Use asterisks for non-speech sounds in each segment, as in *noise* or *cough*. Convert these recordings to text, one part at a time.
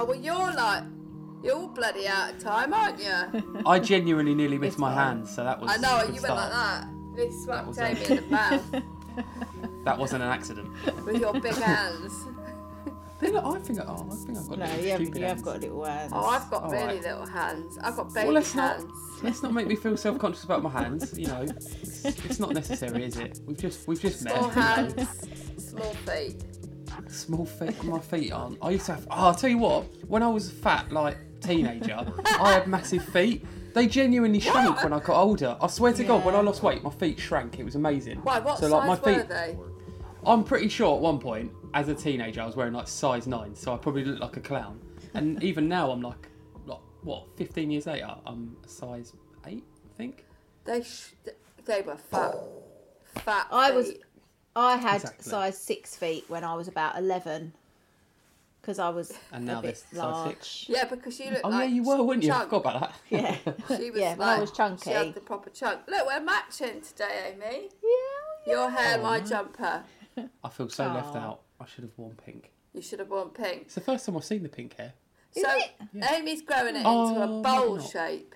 Oh well, you're like you're all bloody out of time, aren't you? *laughs* I genuinely nearly missed my hands, so that was. I know a good you went like that. You smacked was Jamie it. in the *laughs* mouth That wasn't an accident. with your big *laughs* hands. Then I think, oh, I think I've got No, little you have, stupid you have got little hands. Oh, I've got All really right. little hands. I've got baby Well, let's not hands. let's not make me feel self-conscious about my hands. You know, it's, it's not necessary, is it? We've just we've just met. Small you know. hands, small feet. Small feet. My feet aren't. I used to have. Oh, I'll tell you what. When I was fat, like teenager, *laughs* I had massive feet. They genuinely shrank when I got older. I swear to God, when I lost weight, my feet shrank. It was amazing. Why? What so, size like, my were feet, they? I'm pretty sure at one point, as a teenager, I was wearing like size nine, so I probably looked like a clown. And even now, I'm like, like what? 15 years later, I'm a size eight, I think. They sh- they were fat. Fat. I was, feet. I had Exactly. size six feet when I was about eleven, because I was And a now bit size large. six. Yeah, because you look Oh like yeah, you were, weren't you? I forgot about that. Yeah, *laughs* She was yeah. When I was chunky. She had the proper chunk. Look, we're matching today, Amy. yeah, oh, Your hair, Oh, my jumper. I feel so left out. I should have worn pink. You should have worn pink. It's the first time I've seen the pink hair. Is so Amy's growing it oh, into Oh, a bowl shape.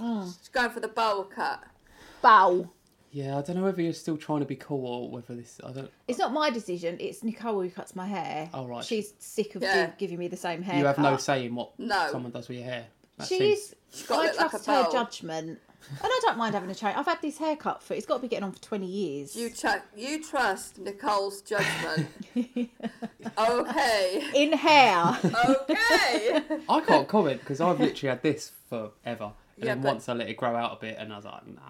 Oh. She's going for the bowl cut. bow. Yeah, I don't know whether you're still trying to be cool or whether this. I don't. It's not my decision. It's Nicole who cuts my hair. Oh, right. She's sick of Yeah. do- giving me the same hair. You have no say in what No. someone does with your hair. That She's. seems- got I it like a trust her bowl. judgment, and I don't mind having a change. I've had this haircut for. It's got to be getting on for twenty years. You ch- you trust Nicole's judgment. *laughs* okay. in hair. Okay. *laughs* I can't comment because I've literally had this forever. And Yeah, then but- once I let it grow out a bit, and I was like, nah.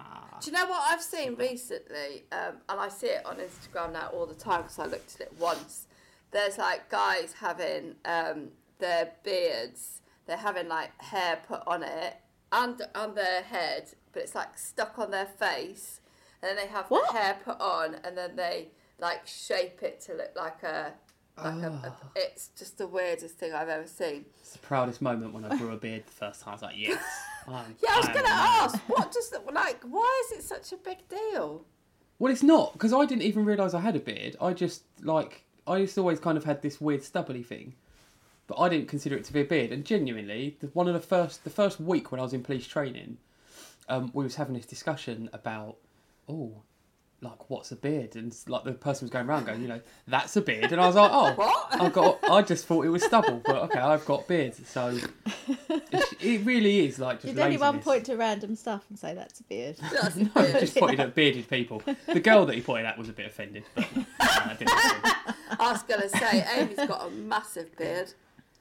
Do you know what I've seen recently? Um, and I see it on Instagram now all the time because I looked at it once. There's like guys having um, their beards, they're having like hair put on it and on their head, but it's like stuck on their face. And then they have What? the hair put on and then they like shape it to look like a Like a, a, Ah. it's just the weirdest thing I've ever seen. It's the proudest moment when I grew a beard the first time. I was like, yes. *laughs* I'm, Yeah, I was going to ask, what does the, like, why is it such a big deal? Well, it's not because I didn't even realise I had a beard. I just like I just always kind of had this weird stubbly thing, but I didn't consider it to be a beard. And genuinely, the, one of the first the first week when I was in police training, um, we was having this discussion about oh, like what's a beard, and like the person was going around going, you know, that's a beard, and I was like, oh, *laughs* What? I got I just thought it was stubble, but okay, I've got beards, so *laughs* it, it really is like just Did anyone point to random stuff and say that's a beard? That's *laughs* No, I weird. just pointed at bearded people. The girl that he pointed at was a bit offended, but uh, I didn't. I was going to say, Amy's got a massive beard.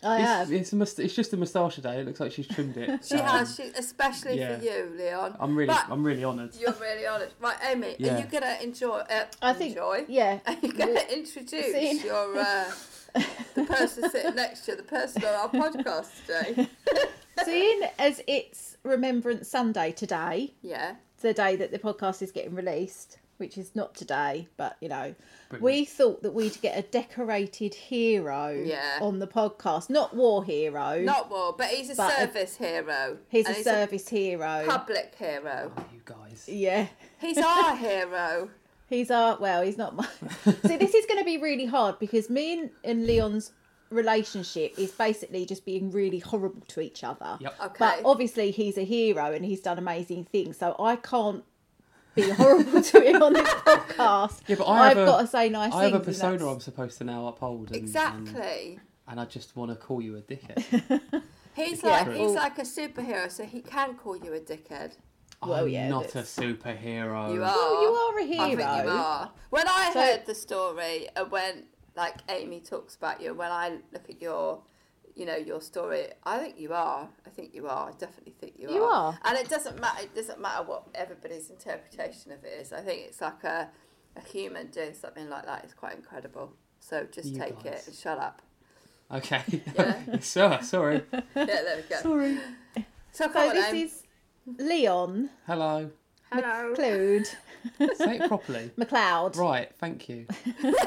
I It's, have. it's, a must- it's just a moustache today. It looks like she's trimmed it. She Um, has, she, especially yeah. for you, Leon. I'm really, But I'm really honoured. You're really honoured, Right, Amy, Yeah. are you going to enjoy, uh, I think. enjoy? Yeah. *laughs* Are you going to introduce Seeing- your, uh, the person sitting next to you, the person on our podcast today? *laughs* Seeing as it's Remembrance Sunday today, Yeah. the day that the podcast is getting released, which is not today, but you know, Brilliant. we thought that we'd get a decorated hero Yeah. on the podcast, not war hero. Not war, but he's a But a- service hero. he's and a service hero. public hero. Oh, you guys. yeah. He's our hero. *laughs* He's our well, he's not my *laughs* See, this is gonna be really hard because me and, and Leon's relationship is basically just being really horrible to each other. Yep. Okay. But obviously he's a hero and he's done amazing things, so I can't be horrible to him on this podcast. Yeah, but I have I've a- got to say nice I things. have a and persona that's- I'm supposed to now uphold. And, And, exactly. and I just want to call you a dickhead. *laughs* He's Yeah. like he's Well- like a superhero, so he can call you a dickhead. Well, I'm yeah, not a superhero. You are. Well, you are a I think you are. When I So- heard the story, and when like Amy talks about you, when I look at your, you know, your story, I think you are. I think you are. I definitely think you, You are. And it doesn't matter. It doesn't matter what everybody's interpretation of it is. I think it's like a, a human doing something like that is quite incredible. So just You take guys. it and shut up. Okay. Yeah. *laughs* Sir, sorry. *laughs* Yeah, there we go. Sorry. So So this Amy. is Leon Hello. Hello. McLeod. *laughs* Say it properly. McLeod. Right. Thank you.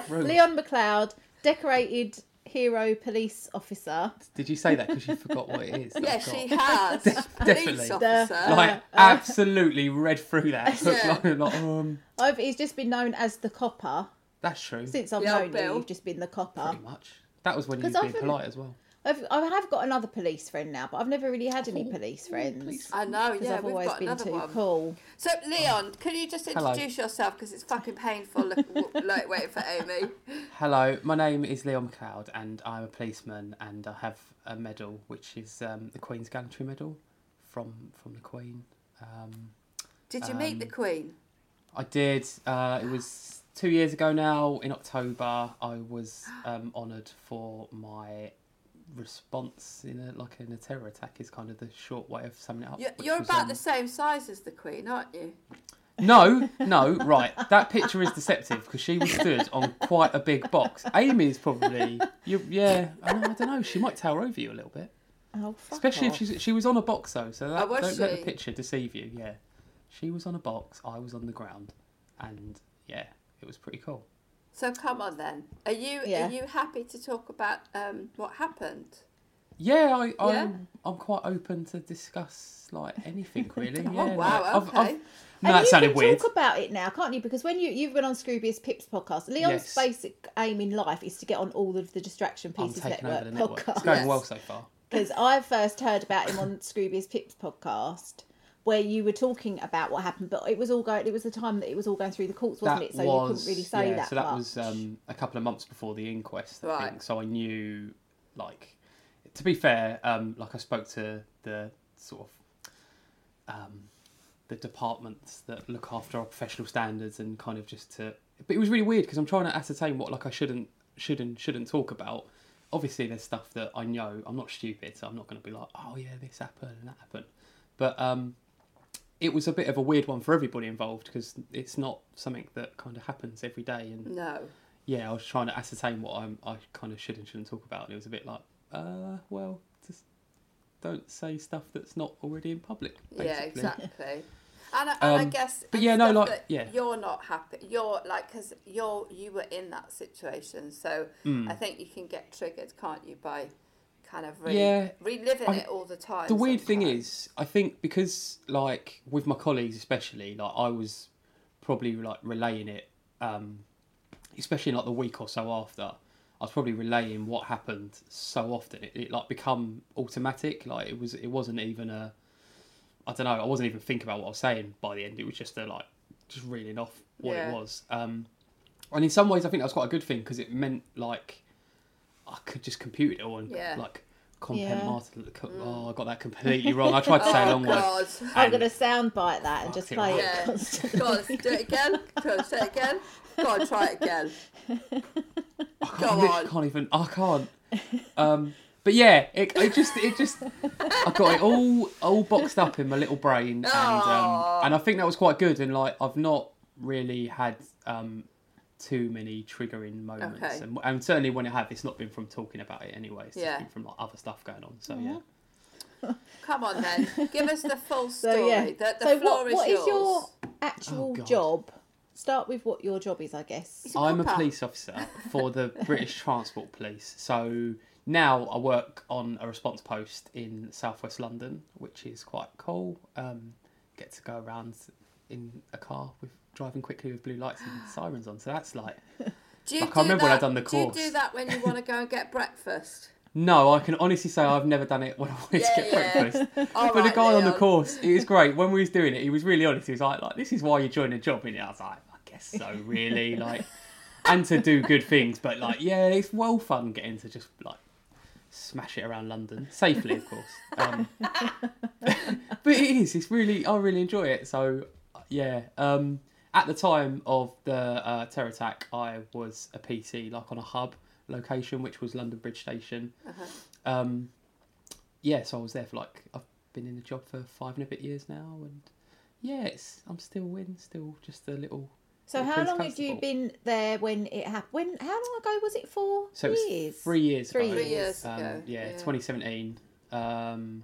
Leon McLeod, decorated hero police officer. Did you say that because you forgot what it is? that Yeah, she has. *laughs* Definitely. Police The- officer. Like absolutely read through that. Yeah. *laughs* like, like, um, I've, he's just been known as the copper that's true. since I've The known Bill. you. You've just been the copper. Pretty much. That was when you 'Cause were I being feel- polite as well. I've, I have got another police friend now, but I've never really had any police friends I know, yeah, I've we've always got been another too one. cool. So, Leon, can you just Hello. introduce yourself because it's fucking painful look, *laughs* like waiting for Amy. Hello, my name is Leon McLeod, and I'm a policeman, and I have a medal, which is um, the Queen's Gallantry Medal from from the Queen. Um, Did you meet the Um, Queen? I did. Uh, it was two years ago now. In October, I was um, honoured for my response in a like in a terror attack. Is kind of the short way of summing it up. You're, you're about um, the same size as the Queen, aren't you? No, no, right. That picture is deceptive because she was stood on quite a big box. Amy is probably, you, yeah. I, know, I don't know. She might tower over you a little bit, Oh, especially if off. she's she was on a box though. So that, Oh, don't let the picture deceive you. Yeah, she was on a box. I was on the ground, and yeah, it was pretty cool. So come on then. Are you Yeah. are you happy to talk about um, what happened? Yeah, I, I'm Yeah? I'm quite open to discuss like anything *laughs* really. Oh, yeah, wow, like, I've- okay. I've- no, and that you sounded can weird. talk about it now, can't you? Because when you you've been on Scroobius Pip's podcast, Leon's Yes. basic aim in life is to get on all of the Distraction I'm Pieces taking Network over the network. It's going Yes. *laughs* well so far. *laughs* Because I first heard about him on Scroobius Pip's podcast, where you were talking about what happened, but it was all going. It was the time that it was all going through the courts, wasn't it? So you couldn't really say yeah, that. So that much. was um, a couple of months before the inquest. I Right. think. So I knew, like, to be fair, um, like I spoke to the sort of um, the departments that look after our professional standards and kind of just to. But it was really weird because I'm trying to ascertain what like I shouldn't should and shouldn't talk about. Obviously, there's stuff that I know. I'm not stupid, so I'm not going to be like, oh yeah, this happened and that happened. But um, it was a bit of a weird one for everybody involved because it's not something that kind of happens every day. And No. yeah, I was trying to ascertain what I'm, I kind of should and shouldn't talk about, and it was a bit like, uh, well, just don't say stuff that's not already in public. Basically. Yeah, exactly. *laughs* And, I, and I Um, guess, but yeah, no, like, yeah. you're not happy. You're like, because you're you were in that situation, so Hmm. I think you can get triggered, can't you, by kind of re- Yeah. reliving I- it all the time. the weird thing is, I think because like with my colleagues especially, like I was probably like relaying it, um, especially like the week or so after. I was probably relaying what happened so often. It, it like become automatic. Like it was. It wasn't even a. I don't know. I wasn't even thinking about what I was saying by the end. It was just a like just reeling off what Yeah. it was. Um, and in some ways, I think that was quite a good thing because it meant like I could just compute it all and Yeah. like content Yeah. martin. Oh, I got that completely wrong. I tried to say *laughs* a Oh long word. God. I'm going to soundbite that and just Fucked it play right. it Yeah. constantly. Go on, do it again. Go on, say it again. Go on, try it again. *laughs* I Go literally on. can't even. I can't. Um, but yeah, it, it just it just I got it all all boxed up in my little brain, and um, and I think that was quite good. And like I've not really had um, too many triggering moments, Okay. and, and certainly when I have, it's not been from talking about it anyway. It's Yeah. just been from like other stuff going on. So yeah. *laughs* Come on then, give us the full story. *laughs* So yeah. The, the so floor what, is what yours. is your actual Oh, job? Start with what your job is, I guess. I'm a police officer for the *laughs* British Transport Police. So now I work on a response post in southwest London, which is quite cool. Um, get to go around in a car with driving quickly with blue lights and sirens on. So that's like *laughs* Do you I can't remember when that, I've done the Do you do that when you want to *laughs* go and get breakfast? no, I can honestly say I've never done it when I wanted Yeah, to get yeah. breakfast. *laughs* But the right, guy on the course, it was great. When we was doing it, he was really honest. He was like, like this is why you join a job in it. I was like, I guess so, really. like, and to do good things, but like, yeah, it's well fun getting to just like smash it around London safely, of course. Um, but it is. It's really. I really enjoy it. So yeah. Um, at the time of the uh, terror attack, I was a PC, like on a hub location, which was London Bridge Station. Um, yeah, so I was there for like I've been in the job for five and a bit years now, and yeah, it's I'm still in, still just a little. So little how long had you been there when it happened? When how long ago was it for? So it years. three years. Three ago. Years Um, ago, yeah, yeah. 2017. Um,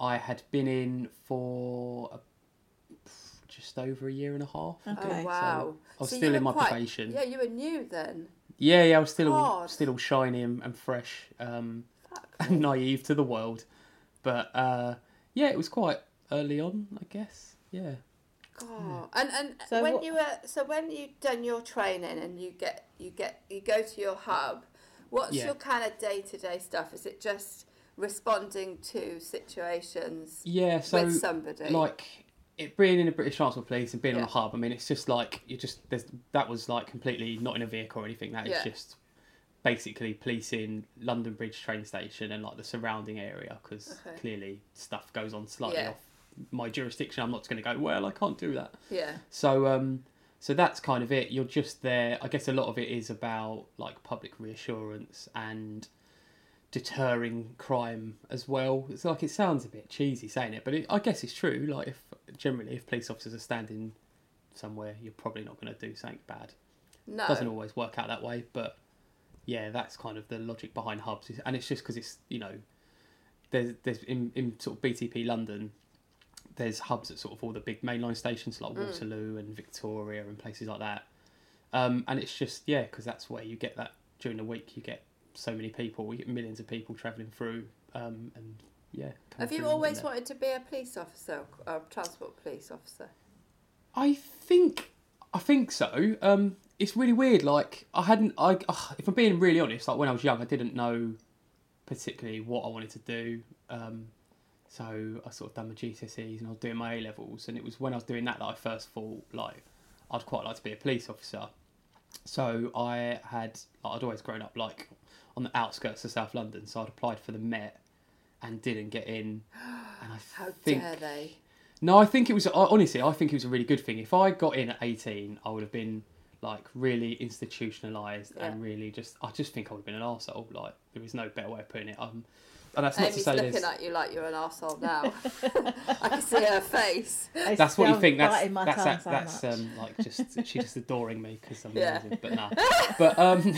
I had been in for a, just over a year and a half. I Okay. think. Oh So wow! I was So you still were in my quite- probation. Yeah, you were new then. Yeah, yeah, I was still all, still all shiny and, and fresh, um, *laughs* and naive to the world. But uh, yeah, it was quite early on, I guess. Yeah. God. And and So when what- you were so when you've done your training and you get you get you go to your hub, what's Yeah. your kind of day to day stuff? Is it just responding to situations Yeah, so with somebody? like it being in the British Transport Police and being on a hub. I mean, it's just like you just there's that was like completely not in a vehicle or anything. That is Yeah. just basically policing London Bridge train station and like the surrounding area because Okay. clearly stuff goes on slightly Yeah. off my jurisdiction. I'm not going to go well. I can't do that. yeah. So um so that's kind of it. You're just there. I guess a lot of it is about like public reassurance and deterring crime as well. It's like it sounds a bit cheesy saying it, but it, I guess it's true. Like if generally if police officers are standing somewhere, you're probably not going to do something bad. No. Doesn't always work out that way, but yeah, that's kind of the logic behind hubs, and it's just because it's you know there's there's in, in sort of BTP London, there's hubs at sort of all the big mainline stations like Waterloo and Victoria and places like that, um, and it's just yeah because that's where you get that during the week you get so many people, we get millions of people travelling through, um, and yeah. Have you always wanted to be a police officer, a transport police officer? I think I think so. Um, it's really weird. Like I hadn't. I ugh, if I'm being really honest, like when I was young, I didn't know particularly what I wanted to do. Um, so I sort of done my GCSEs and I was doing my A levels, and it was when I was doing that that I first thought like I'd quite like to be a police officer. So I had I'd always grown up like on the outskirts of South London, so I'd applied for the Met and didn't get in. *gasps* And I How think dare they? no, I think it was honestly. I think it was a really good thing. If I got in at eighteen, I would have been like really institutionalized and really just. I just think I would have been an arsehole. Like there is no better way of putting it. Um, and that's not to Amy's say looking there's. at you like you're an arsehole now. *laughs* *laughs* I can see her face. *laughs* I That's what you think. That's my that's that, so that's um like just she's just adoring me because I'm Yeah. amazing. But nah. But um.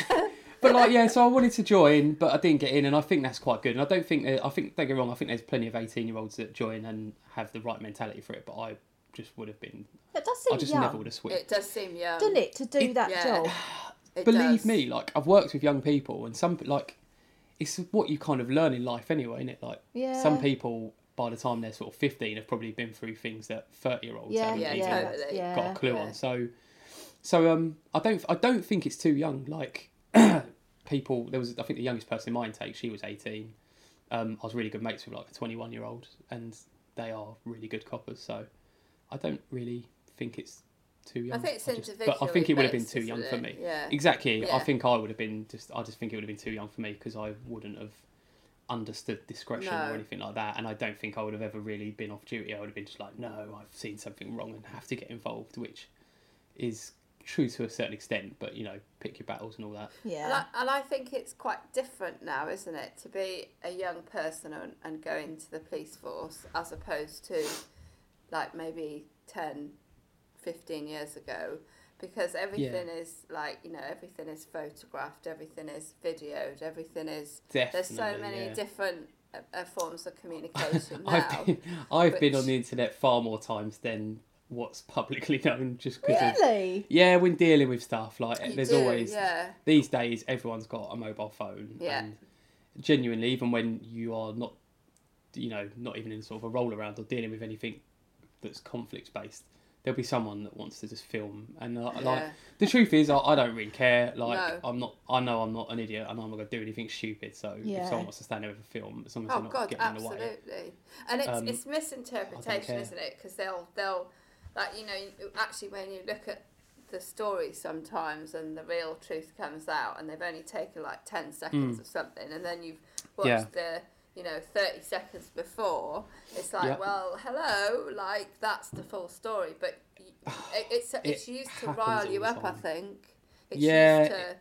But like yeah, so I wanted to join, but I didn't get in, and I think that's quite good. And I don't think that, I think don't get me wrong, I think there's plenty of eighteen year olds that join and have the right mentality for it. But I just would have been. That does seem I just young, never would have switched. It does seem yeah. doesn't it, to do that yeah. job? *sighs* It Believe does. me, like I've worked with young people, and some like it's what you kind of learn in life anyway, isn't it? Like Yeah. some people by the time they're sort of fifteen have probably been through things that thirty year olds Yeah, haven't Yeah, even yeah, yeah. got a clue Yeah. on. So, so um, I don't I don't think it's too young. Like *coughs* people, there was I think the youngest person in my intake, she was eighteen. Um, I was really good mates with like a twenty one year old, and they are really good coppers. So, I don't really think it's too young. I think it's just- But I think it would have been too young for me. Yeah. Exactly. I think I would have been just. I just think it would have been too young for me because I wouldn't have understood discretion No. or anything like that, and I don't think I would have ever really been off duty. I would have been just like, no, I've seen something wrong and have to get involved, which is true to a certain extent. But you know, pick your battles and all that. And Yeah. I, and I think it's quite different now, isn't it, to be a young person and, and go into the police force as opposed to like maybe 10, 15 years ago because everything is like, you know, everything is photographed, everything is videoed, everything is. Definitely, There's so many yeah. different uh, uh, forms of communication *laughs* now. I've been, I've been on the internet far more times than what's publicly *laughs* known, just because. Really? yeah, when dealing with stuff like You there's do, always yeah. these days everyone's got a mobile phone Yeah. and genuinely even when you are not you know not even in sort of a roll around or dealing with anything that's conflict based there'll be someone that wants to just film and uh, like the truth is I, I don't really care like No. i'm not i know i'm not an idiot and i'm not going to do anything stupid so Yeah. if someone wants to stand there with a film as Oh not God, getting in the way absolutely. And it's Um, it's misinterpretation, isn't it? Because they'll they'll like you know actually when you look at the story sometimes and the real truth comes out and they've only taken like ten seconds of something and then you've watched Mm. Yeah. the you know 30 seconds before it's like Yeah. well hello like that's the full story but *sighs* it, it's it's It used to rile you up i think it's Yeah, used to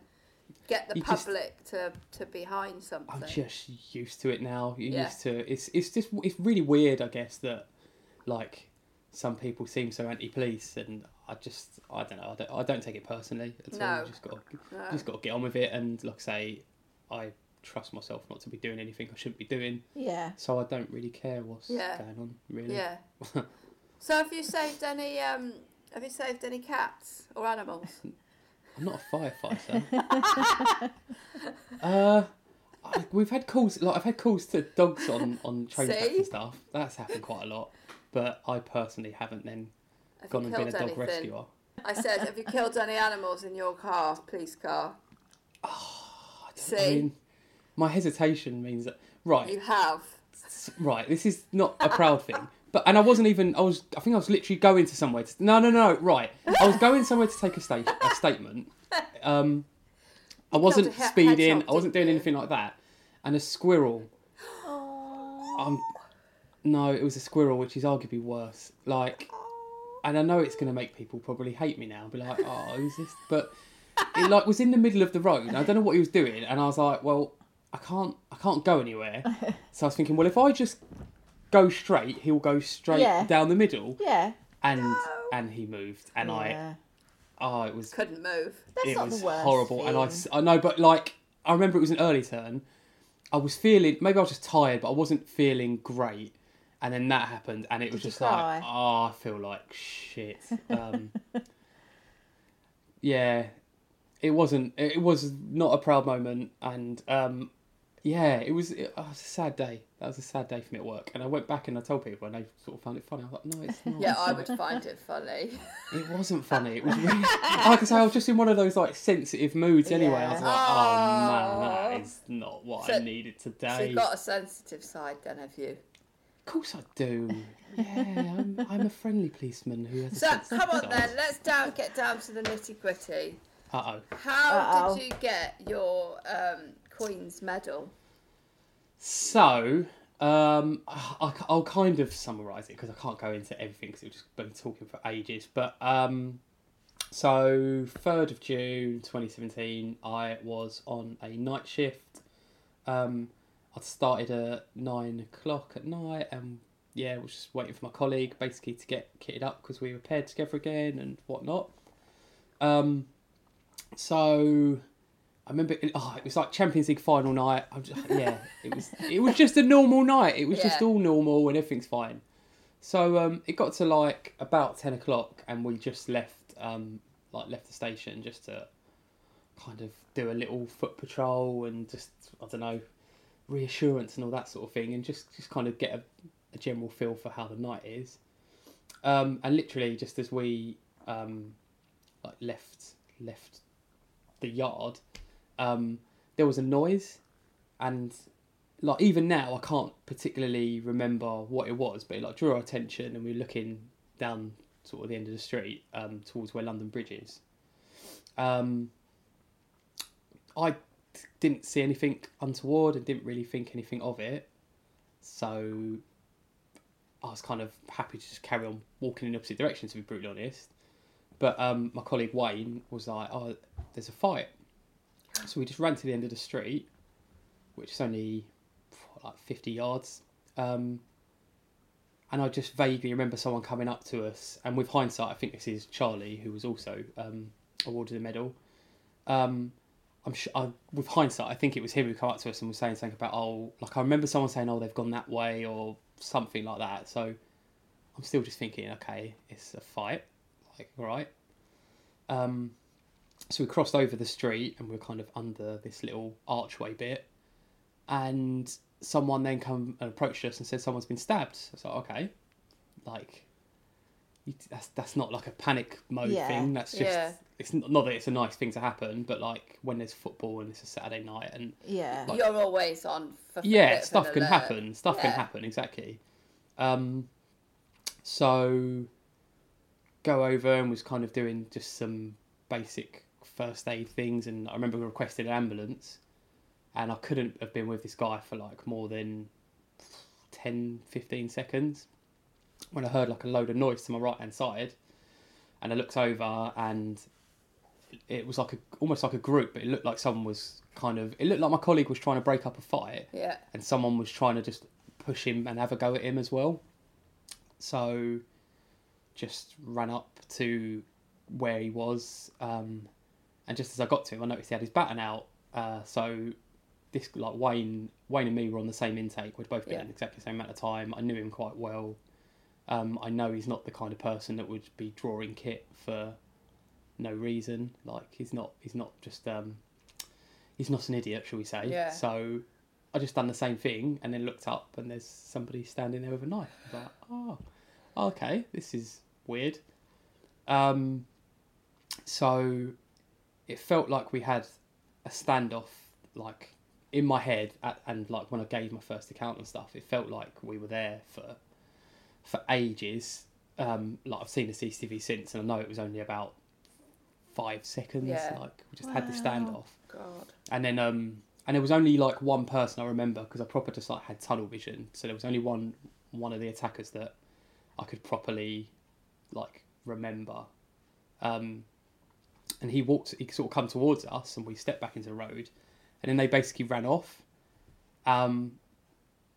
get the you just- public to to behind something I'm just used to it now. You're Yeah. used to it's it's just it's really weird, I guess, that like some people seem so anti-police, and I just I don't know. I don't, I don't take it personally at all. No. You just got No. just got to get on with it, and like I say, I trust myself not to be doing anything I shouldn't be doing, Yeah. so I don't really care what's Yeah. going on. Really, Yeah. *laughs* so have you saved any? Um, have you saved any cats or animals? *laughs* I'm not a firefighter. *laughs* uh, I, we've had calls. Like I've had calls to dogs on on train tracks and stuff. That's happened quite a lot. But I personally haven't then Have gone and been a dog anything? rescuer. I said, have you killed any animals in your car, police car? *sighs* See, I mean, my hesitation means that right, you have. right. This is not a proud thing. But and I wasn't even. I was. I think I was literally going to somewhere. To, no, no, no. Right. I was going somewhere to take a state a statement. Um, I wasn't he- speeding. hedgehog, I wasn't doing you? anything like that. And a squirrel. Um, no, it was a squirrel, which is arguably worse. Like, and I know it's going to make people probably hate me now. Be like, oh, who's this? But it like was in the middle of the road. And I don't know what he was doing, and I was like, well, I can't, I can't go anywhere. *laughs* So I was thinking, well, if I just go straight, he'll go straight Yeah. down the middle. Yeah. And and he moved, and yeah. I, oh, it was Couldn't move. That's it not was the worst. horrible. And I, thing. s- I know, but like, I remember it was an early turn. I was feeling, maybe I was just tired, but I wasn't feeling great. And then that happened, and it was Did you just like, oh, I feel like shit. Um, *laughs* yeah, it wasn't. It was not a proud moment, and um, yeah, it was. It, oh, it was a sad day. That was a sad day for me at work. And I went back and I told people, and they sort of found it funny. I was like, no, it's not. Yeah, I would find it funny. *laughs* It wasn't funny. It was really. like I say, I was just in one of those like sensitive moods anyway. I was Yeah. like, oh man, that is not what I So- needed So today. you've got a sensitive side, then, have you? Of course I do. Yeah, I'm, I'm a friendly policeman who has. So a sensitive come on then, let's down get down to the nitty gritty. Uh oh. How Uh-oh. did you get your um, Queen's medal? So, um, I, will kind of summarise it because I can't go into everything because we've just been talking for ages. But um, so third of June, twenty seventeen, I was on a night shift. Um, I'd started at nine o'clock at night, and yeah, was just waiting for my colleague basically to get kitted up because we were paired together again and whatnot. Um, so I remember, it, oh, it was like Champions League final night. I'm just, yeah, it was. It was just a normal night. It was just all normal and everything's fine. So um, it got to like about ten o'clock, and we just left, um, like left the station just to kind of do a little foot patrol and just I don't know, reassurance and all that sort of thing, and just just kind of get a, a general feel for how the night is. Um, and literally, just as we um, like left left the yard, um, there was a noise, and like even now, I can't particularly remember what it was, but it like drew our attention, and we were looking down sort of the end of the street um, towards where London Bridge is. Um, I didn't see anything untoward and didn't really think anything of it, so I was kind of happy to just carry on walking in the opposite direction, to be brutally honest. But um, my colleague Wayne was like, "Oh, there's a fight," so we just ran to the end of the street, which is only like 50 yards. Um, and I just vaguely remember someone coming up to us, and with hindsight, I think this is Charlie, who was also um, awarded a medal. Um, I'm sure, I, with hindsight, I think it was him who came up to us and was saying something about, oh, like I remember someone saying, oh, they've gone that way or something like that. So I'm still just thinking, okay, it's a fight, like, all right. Um, so we crossed over the street and we are kind of under this little archway bit, and someone then come and approached us and said someone's been stabbed. I was like, okay, like that's that's not like a panic mode yeah. thing. That's just yeah. It's not, not, that it's a nice thing to happen, but like when there's football and it's a Saturday night and yeah, like, you're always on. yeah, stuff can happen. Stuff yeah. can happen exactly. Um, so go over and was kind of doing just some basic first aid things, and I remember we requested an ambulance and I couldn't have been with this guy for like more than 10, 15 seconds when I heard like a load of noise to my right hand side, and I looked over and it was like a almost like a group, but it looked like someone was kind of it looked like my colleague was trying to break up a fight, yeah, and someone was trying to just push him and have a go at him as well. So, just ran up to where he was, um, and just as I got to him, I noticed he had his baton out. Uh, so this like Wayne Wayne and me were on the same intake. We'd both been yeah. exactly the same amount of time. I knew him quite well. Um, I know he's not the kind of person that would be drawing kit for no reason. Like he's not he's not just um, he's not an idiot, shall we say? Yeah. So I just done the same thing and then looked up and there's somebody standing there with a knife. Like, oh, okay, this is weird. Um, so it felt like we had a standoff, like in my head at, and like when I gave my first account and stuff, it felt like we were there for for ages. Um, like I've seen the CCTV since, and I know it was only about five seconds. Yeah. Like we just wow. had the standoff. God. And then um, and there was only like one person I remember because I proper just like had tunnel vision. So there was only one one of the attackers that I could properly like remember. Um, and he walked, he sort of come towards us, and we stepped back into the road and then they basically ran off. Um,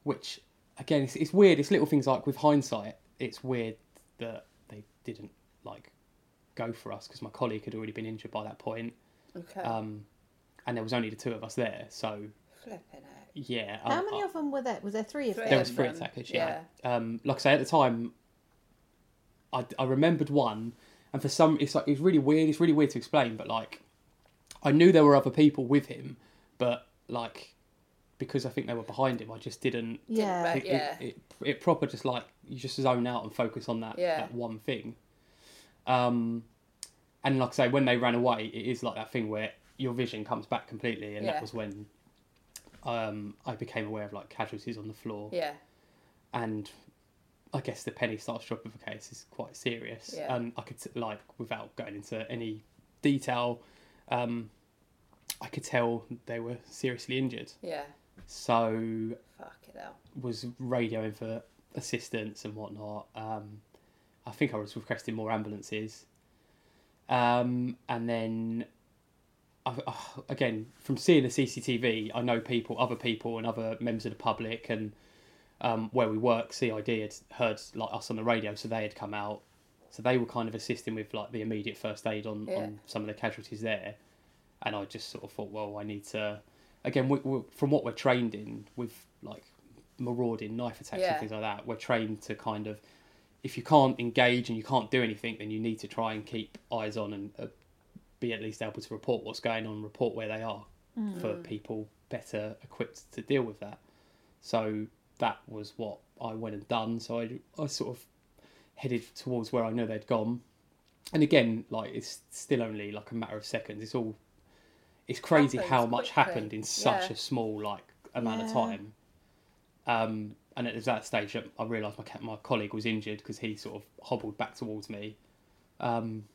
which again, it's, it's weird. It's little things like with hindsight, it's weird that they didn't like go for us because my colleague had already been injured by that point. Okay. Um, and there was only the two of us there, so. Flipping it. Yeah. How I, many I, of them were there? Was there three of three them? There was three attackers. Yeah. yeah. Um, like I say, at the time, I, I remembered one, and for some, it's like it's really weird. It's really weird to explain, but like, I knew there were other people with him, but like because I think they were behind him, I just didn't. Yeah, it, yeah. It, it, it, proper just like you just zone out and focus on that, yeah. that one thing. Um, and like I say, when they ran away, it is like that thing where your vision comes back completely, and yeah. that was when um, I became aware of like casualties on the floor. Yeah. And I guess the penny starts dropping of the case is quite serious, yeah. and I could like without going into any detail. Um, I could tell they were seriously injured. Yeah. So Fuck it out. was radioing for assistance and whatnot. Um, I think I was requesting more ambulances. Um, and then, I, uh, again, from seeing the CCTV, I know people, other people, and other members of the public, and um, where we work, CID had heard like us on the radio, so they had come out. So they were kind of assisting with like the immediate first aid on, yeah. on some of the casualties there and I just sort of thought, well, I need to. Again, we, we, from what we're trained in with like marauding knife attacks yeah. and things like that, we're trained to kind of if you can't engage and you can't do anything, then you need to try and keep eyes on and uh, be at least able to report what's going on, report where they are Mm. for people better equipped to deal with that. So that was what I went and done. So I, I sort of headed towards where I know they'd gone. And again, like it's still only like a matter of seconds. It's all it's crazy Happens how much quickly. happened in such Yeah. a small like amount of time. Um, and it was at that stage that I realised my my colleague was injured because he sort of hobbled back towards me. Um,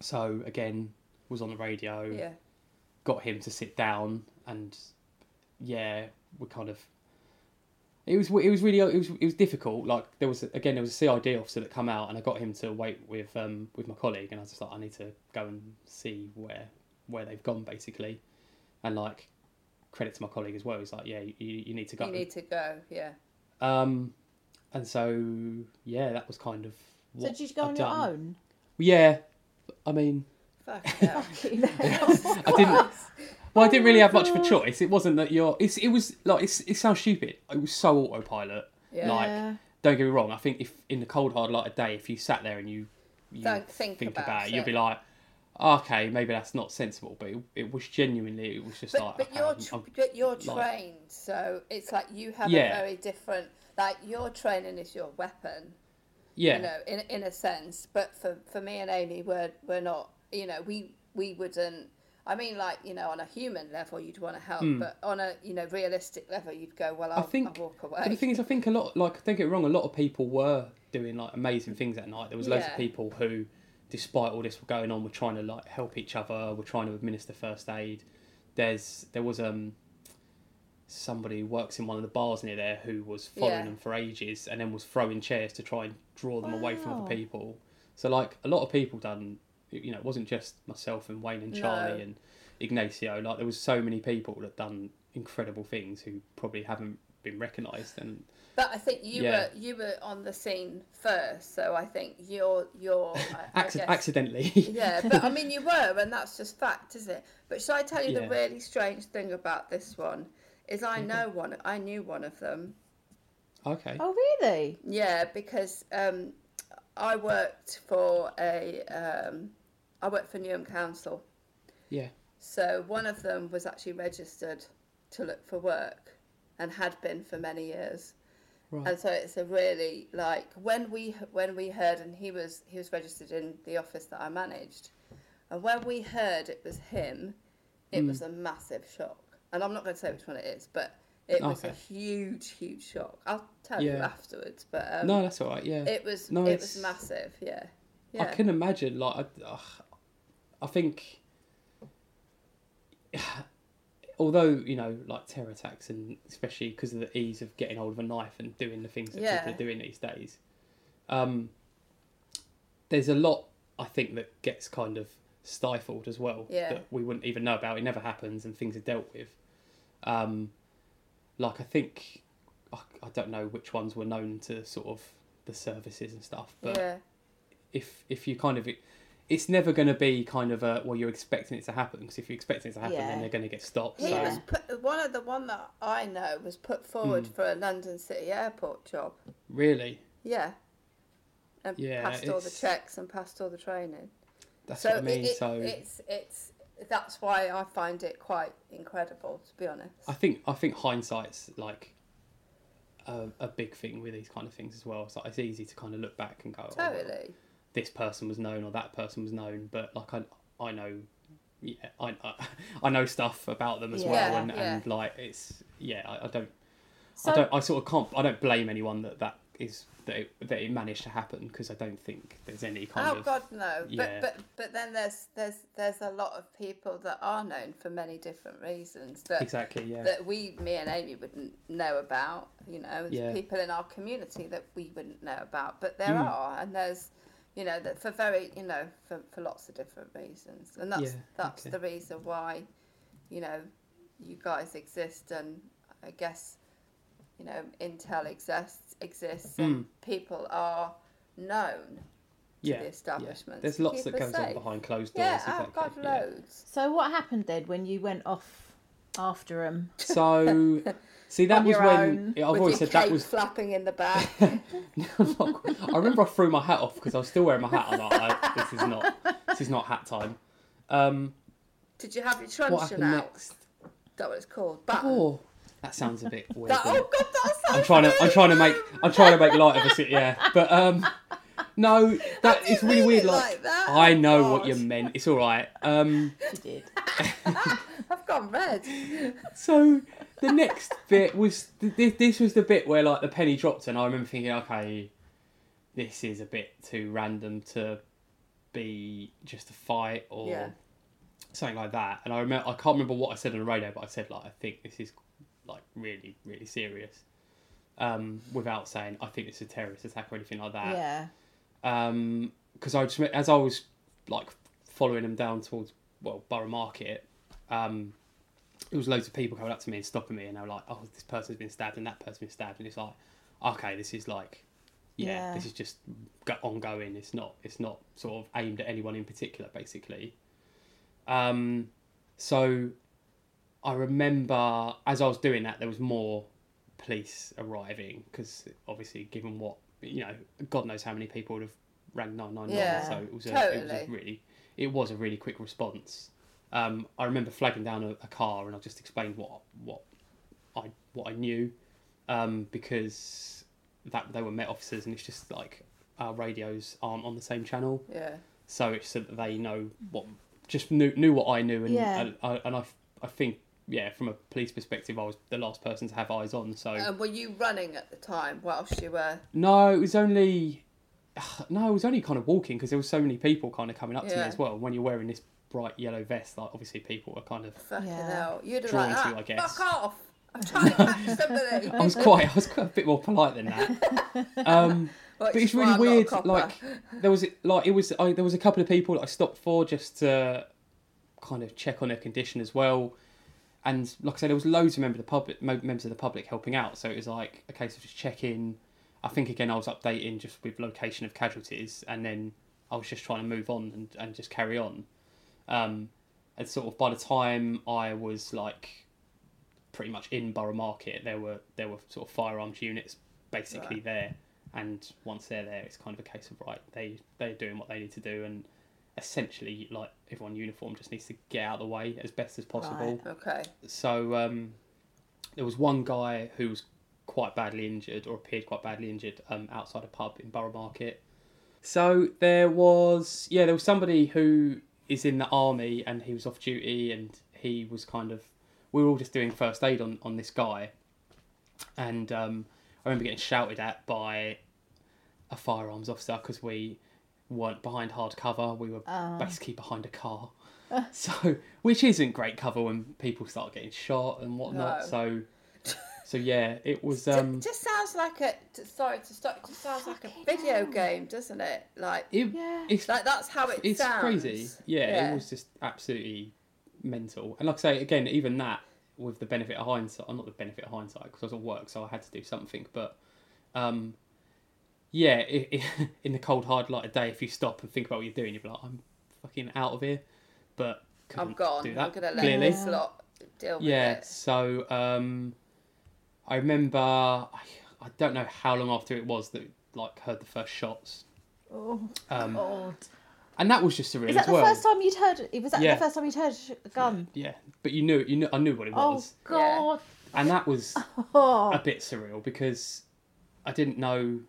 so again, was on the radio Yeah. got him to sit down and yeah we kind of it was it was really it was it was difficult like there was again there was a CID officer that come out and I got him to wait with um with my colleague and I was just like I need to go and see where where they've gone basically and like credit to my colleague as well he's like yeah you, you need to go You need to go. Yeah. um and so yeah that was kind of So did you go I'd on your own? yeah I mean Fuck *laughs* *laughs* hell. I didn't. Well, I didn't really have much of a choice. It wasn't that you're. It's. It was like. It's. It sounds stupid. It was so autopilot. Yeah. Like, don't get me wrong. I think if in the cold hard light of day, if you sat there and you, you Don't think about it, you'd it. be like, okay, maybe that's not sensible. But it, it was genuinely. It was just But, like. but okay, you're I'm- I'm- but you're like- trained, so it's like you have Yeah. a very different. Like your training is your weapon, yeah. you know, in in a sense. But for for me and Amy, we're we're not. You know, we we wouldn't. I mean, like you know, on a human level, you'd want to help, hmm. but on a you know realistic level, you'd go, well, I'll. I think I'll walk away. the thing is, I think a lot, like, don't get me wrong, a lot of people were doing like amazing things at night. There was loads of people who, despite all this going on, we're trying to like help each other. We're trying to administer first aid. There's there was um somebody who works in one of the bars near there who was following Yeah. them for ages and then was throwing chairs to try and draw them away from other people. So like a lot of people done, you know, it wasn't just myself and Wayne and Charlie No. and Ignacio. Like there was so many people that done incredible things who probably haven't been recognised and But I think you Yeah. were you were on the scene first, so I think you're you're I, I *laughs* guess- accidentally. Yeah, but I mean you *laughs* were, and that's just fact, is it? But shall I tell you Yeah. the really strange thing about this one? Is I know one. I knew one of them. okay. Oh, really? Yeah, because um, I worked for a um, I worked for Newham Council, Yeah. so one of them was actually registered to look for work, and had been for many years. Right. And so it's a really like when we when we heard and he was he was registered in the office that I managed, and when we heard it was him, it Hmm. was a massive shock. And I'm not going to say which one it is, but it was a huge huge shock. I'll tell you afterwards, but um, no, that's all right. Yeah. it was No, it it's- was massive. Yeah, yeah. I yeah. can imagine. Like, I, I think, although you know, like terror attacks, and especially because of the ease of getting hold of a knife and doing the things that Yeah. people are doing these days, um, there's a lot I think that gets kind of stifled as well Yeah. that we wouldn't even know about. It never happens, and things are dealt with. Um, like I think, I, I don't know which ones were known to sort of the services and stuff, but yeah. if if you kind of it's never going to be kind of a well you're expecting it to happen because if you're expecting it to happen Yeah. then they're going to get stopped He so was put, one of the one that I know was put forward Hmm. for a London City Airport job. really Yeah. And Yeah, passed all the checks and passed all the training. that's so what i mean it, so it's it's that's why I find it quite incredible to be honest. i think i think hindsight's like a, a big thing with these kind of things as well So it's easy to kind of look back and go oh, well, totally. This person was known or that person was known but like i i know yeah i i, *laughs* I know stuff about them as Yeah. well and, Yeah. and like it's yeah i, I don't So, I don't. I sort of can't. I don't blame anyone that that is that it, that it managed to happen because I don't think there's any kind Oh of. God, no! yeah. But but but then there's there's there's a lot of people that are known for many different reasons that Exactly. Yeah. that we, me and Amy, wouldn't know about. You know, Yeah. people in our community that we wouldn't know about. But there Mm. are, and there's, you know, that for very, you know, for, for lots of different reasons, and that's Yeah, that's okay. the reason why, you know, you guys exist, and I guess, you know, Intel exists exists, and Mm. people are known yeah. the yeah. There's to lots that us goes on behind closed doors. Yeah, oh exactly. God, yeah. loads. so what happened then when you went off after him? So *laughs* See, that was when. I've always said that was. flapping in the *laughs* back. I remember I threw my hat off because I was still wearing my hat. I was like, I, "This is not, this is not hat time." Um, Did you have your truncheon out? next? Is that what it's called? Button. Oh, that sounds a bit weird. That, oh god, that sounds I'm trying to, I'm trying to make. I'm trying to make light of it. Yeah, but um, no, that you it's really mean weird. it Like, like that? I Oh, know what you meant. It's all right. Um, You did. *laughs* I've gone red. so the next bit was th- this was the bit where like the penny dropped, and I remember thinking, okay, this is a bit too random to be just a fight or Yeah. something like that. And I remember I can't remember what I said on the radio, but I said like I think this is like really really serious. Um, without saying I think it's a terrorist attack or anything like that. Yeah. Um 'cause because I just as I was like following them down towards well Borough Market, um, there was loads of people coming up to me and stopping me, and they were like, "Oh, this person's been stabbed and that person's been stabbed," and it's like, okay, this is like, yeah, Yeah. this is just ongoing. It's not, it's not sort of aimed at anyone in particular, basically. Um, so I remember as I was doing that, there was more police arriving because obviously, given what you know, God knows how many people would have rang nine nine nine. Yeah, So it was a, it was a totally. really, it was a really quick response. Um, I remember flagging down a, a car and I just explained what what I what I knew um, because that they were Met officers and it's just like our radios aren't on the same channel, Yeah. so it's so that they know what just knew knew what I knew and Yeah. and, I, and I I think yeah from a police perspective I was the last person to have eyes on so And were you running at the time whilst you were? no it was only *sighs* no it was only kind of walking because there was so many people kind of coming up to me as well when you're wearing this bright yellow vest like obviously people are kind of Fucking Yeah. hell. You'd have Drawn like to, that. I guess. Fuck off. I'm trying to catch somebody. *laughs* I was quite I was quite a bit more polite than that *laughs* um Which but it's really I'm not a weird. Like there was like it was I, there was a couple of people that I stopped for just to kind of check on their condition as well. And like I said, there was loads of members of the public members of the public helping out. So it was like a case of just checking. I think again I was updating just with location of casualties, and then I was just trying to move on and, and just carry on. Um, and sort of by the time I was like pretty much in Borough Market, there were there were sort of firearms units basically Right. there, and once they're there, it's kind of a case of right, they they're doing what they need to do, and essentially like everyone uniform just needs to get out of the way as best as possible. Okay. So um, there was one guy who was quite badly injured or appeared quite badly injured um, outside a pub in Borough Market. So there was yeah there was somebody who is in the army and he was off duty and he was kind of we were all just doing first aid on, on this guy and um, I remember getting shouted at by a firearms officer because we weren't behind hard cover we were basically behind a car *laughs* so which isn't great cover when people start getting shot and whatnot No. so so yeah it *laughs* was Ju- um just sounds like a Sorry to stop. It just sounds like a video game, doesn't it? Like, it, Yeah. it's like that's how it it's sounds. crazy. Yeah, Yeah. it was just absolutely mental. And like I say, again, even that with the benefit of hindsight, I'm not the benefit of hindsight, because I was at work, so I had to do something. But um, yeah, i i *laughs* in the cold hard light of day, if you stop and think about what you're doing, you'd be like, I'm fucking out of here. But I'm couldn't gone. Do that, I'm gonna let clearly. this lot deal with Yeah, it. so um, I remember I, I don't know how long after it was that like heard the first shots. Oh, Um, God. and that was just surreal Is that as the well. first time you'd heard? Was that Yeah. the first time you'd heard a gun? Yeah, but you knew, you knew, I knew what it was. Oh was, God. and that was *laughs* Oh. a bit surreal because I didn't know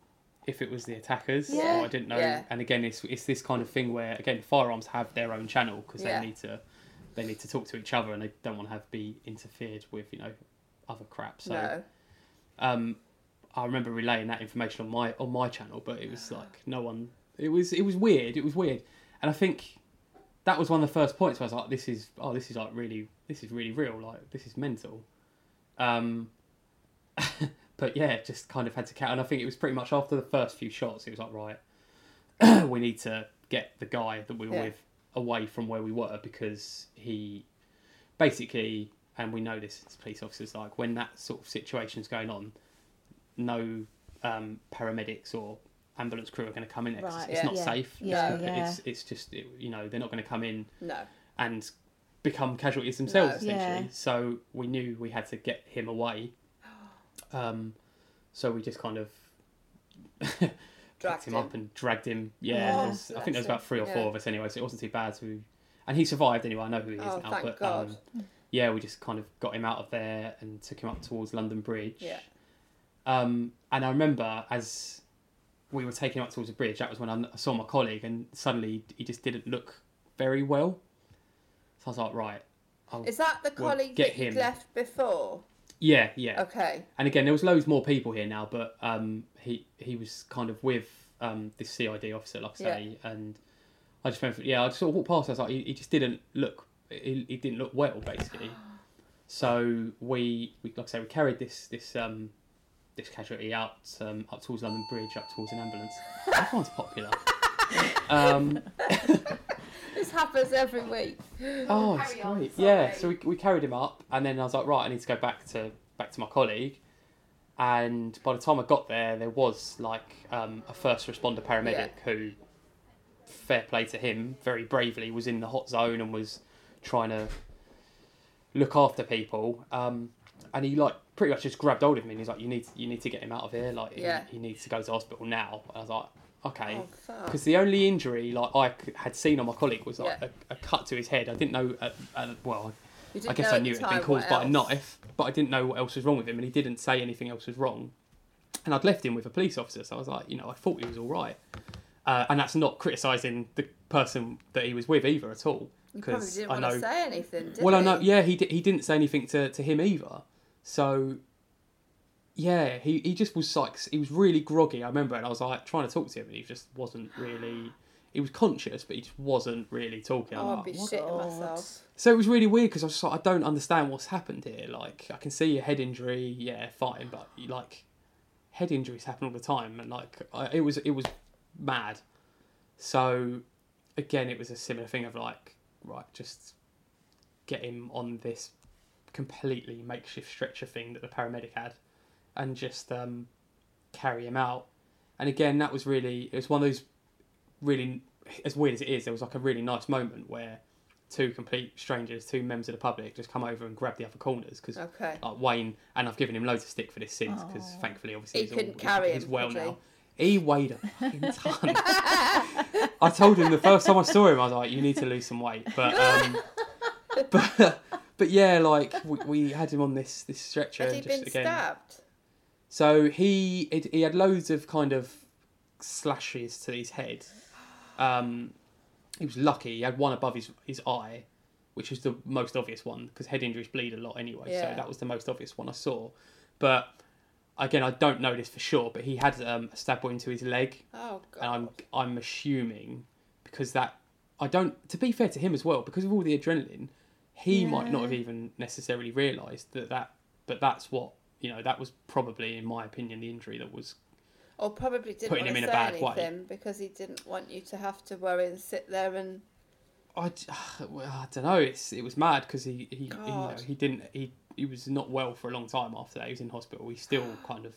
if it was the attackers Yeah. or I didn't know. Yeah. And again, it's it's this kind of thing where again firearms have their own channel because Yeah. they need to they need to talk to each other and they don't want to have be interfered with you know other crap. So no. um, I remember relaying that information on my on my channel, but it was like no one. It was it was weird. It was weird, and I think that was one of the first points where I was like, "This is oh, this is like really this is really real. Like this is mental." Um, *laughs* but yeah, just kind of had to count, and I think it was pretty much after the first few shots, it was like, right, *clears throat* we need to get the guy that we were Yeah. with away from where we were because he basically, and we know this as police officers, like when that sort of situation's going on, no um, paramedics or ambulance crew are going to come in. It's, Right, it's yeah. not Yeah. safe. Yeah, it's, yeah. it's it's just it, you know they're not going to come in No. and become casualties themselves No. essentially. Yeah. So we knew we had to get him away. Um, so we just kind of Dragged picked him, him. up and dragged him. Yeah, Oh, I think there was about three or him, four yeah. of us anyway, so it wasn't too bad. So we, and he survived anyway. I know who he is Oh, now, but. Um, yeah, we just kind of got him out of there and took him up towards London Bridge. Yeah. Um, and I remember as we were taking him up towards the bridge, that was when I saw my colleague, and suddenly he just didn't look very well. So I was like, right. I'll, Is that the Well, colleague get that him. left before? Yeah, yeah. Okay. And again, there was loads more people here now, but um, he he was kind of with um, this CID officer, like I say, and I just remember, yeah, I just sort of walked past. I was like, he, he just didn't look, he, he didn't look well, basically. *gasps* So we, we, like I say, we carried this this um, this casualty out um, up towards London Bridge, up towards an ambulance. Everyone's popular. *laughs* um, *laughs* This happens every week. Oh, it's Carry on, great. Yeah, sorry. so we, we carried him up, and then I was like, right, I need to go back to back to my colleague. And by the time I got there, there was like um, a first responder paramedic who, fair play to him, very bravely was in the hot zone and was trying to look after people. Um, and he like pretty much just grabbed hold of me and he's like, "You need you need to get him out of here. Like, he- he, needs to go to hospital now." And I was like, "Okay." Oh, because the only injury like I c- had seen on my colleague was like Yeah. a, a cut to his head. I didn't know. Uh, uh, well, You I didn't guess know I at knew the it had been time caused what by a else. knife, but I didn't know what else was wrong with him, and he didn't say anything else was wrong. And I'd left him with a police officer, so I was like, you know, I thought he was all right. Uh, and that's not criticising the person that he was with either at all. You probably Because didn't I want know to say anything, did well, I he? know. Yeah, he di- he didn't say anything to, to him either. So, yeah, he, he just was like he was really groggy. I remember, and I was like trying to talk to him, and he just wasn't really. He was conscious, but he just wasn't really talking. I'm Oh, I'd like, be "What?" shitting myself. So it was really weird because I was just like, I don't understand what's happened here. Like, I can see a head injury, yeah, fine, but like, head injuries happen all the time, and like, I, it was it was mad. So, again, it was a similar thing of like, right, just get him on this completely makeshift stretcher thing that the paramedic had, and just um, carry him out. And again, that was really it was one of those really as weird as it is. There was like a really nice moment where two complete strangers, two members of the public, just come over and grab the other corners because Okay. like Wayne and I've given him loads of stick for this since because thankfully obviously He he's, couldn't carry he's him, well could he? now. He weighed a fucking *laughs* ton. I told him the first time I saw him, I was like, "You need to lose some weight." But um, *laughs* but but yeah, like we, we had him on this this stretcher. Had he and just been again, stabbed? So he it, he had loads of kind of slashes to his head. Um, he was lucky. He had one above his his eye, which is the most obvious one because head injuries bleed a lot anyway. Yeah. So that was the most obvious one I saw. But again, I don't know this for sure. But he had um, a stab wound to his leg, Oh god. and I'm I'm assuming because that I don't. To be fair to him as well, because of all the adrenaline, he might not have even necessarily realised that that. But that's what you know. That was probably, in my opinion, the injury that was. or probably didn't putting him in a bad way. anything because he didn't want you to have to worry and sit there and I, d- *sighs* well, I don't know. It's it was mad because he he, he, you know, he didn't he he was not well for a long time after that. He was in hospital. He still *sighs* kind of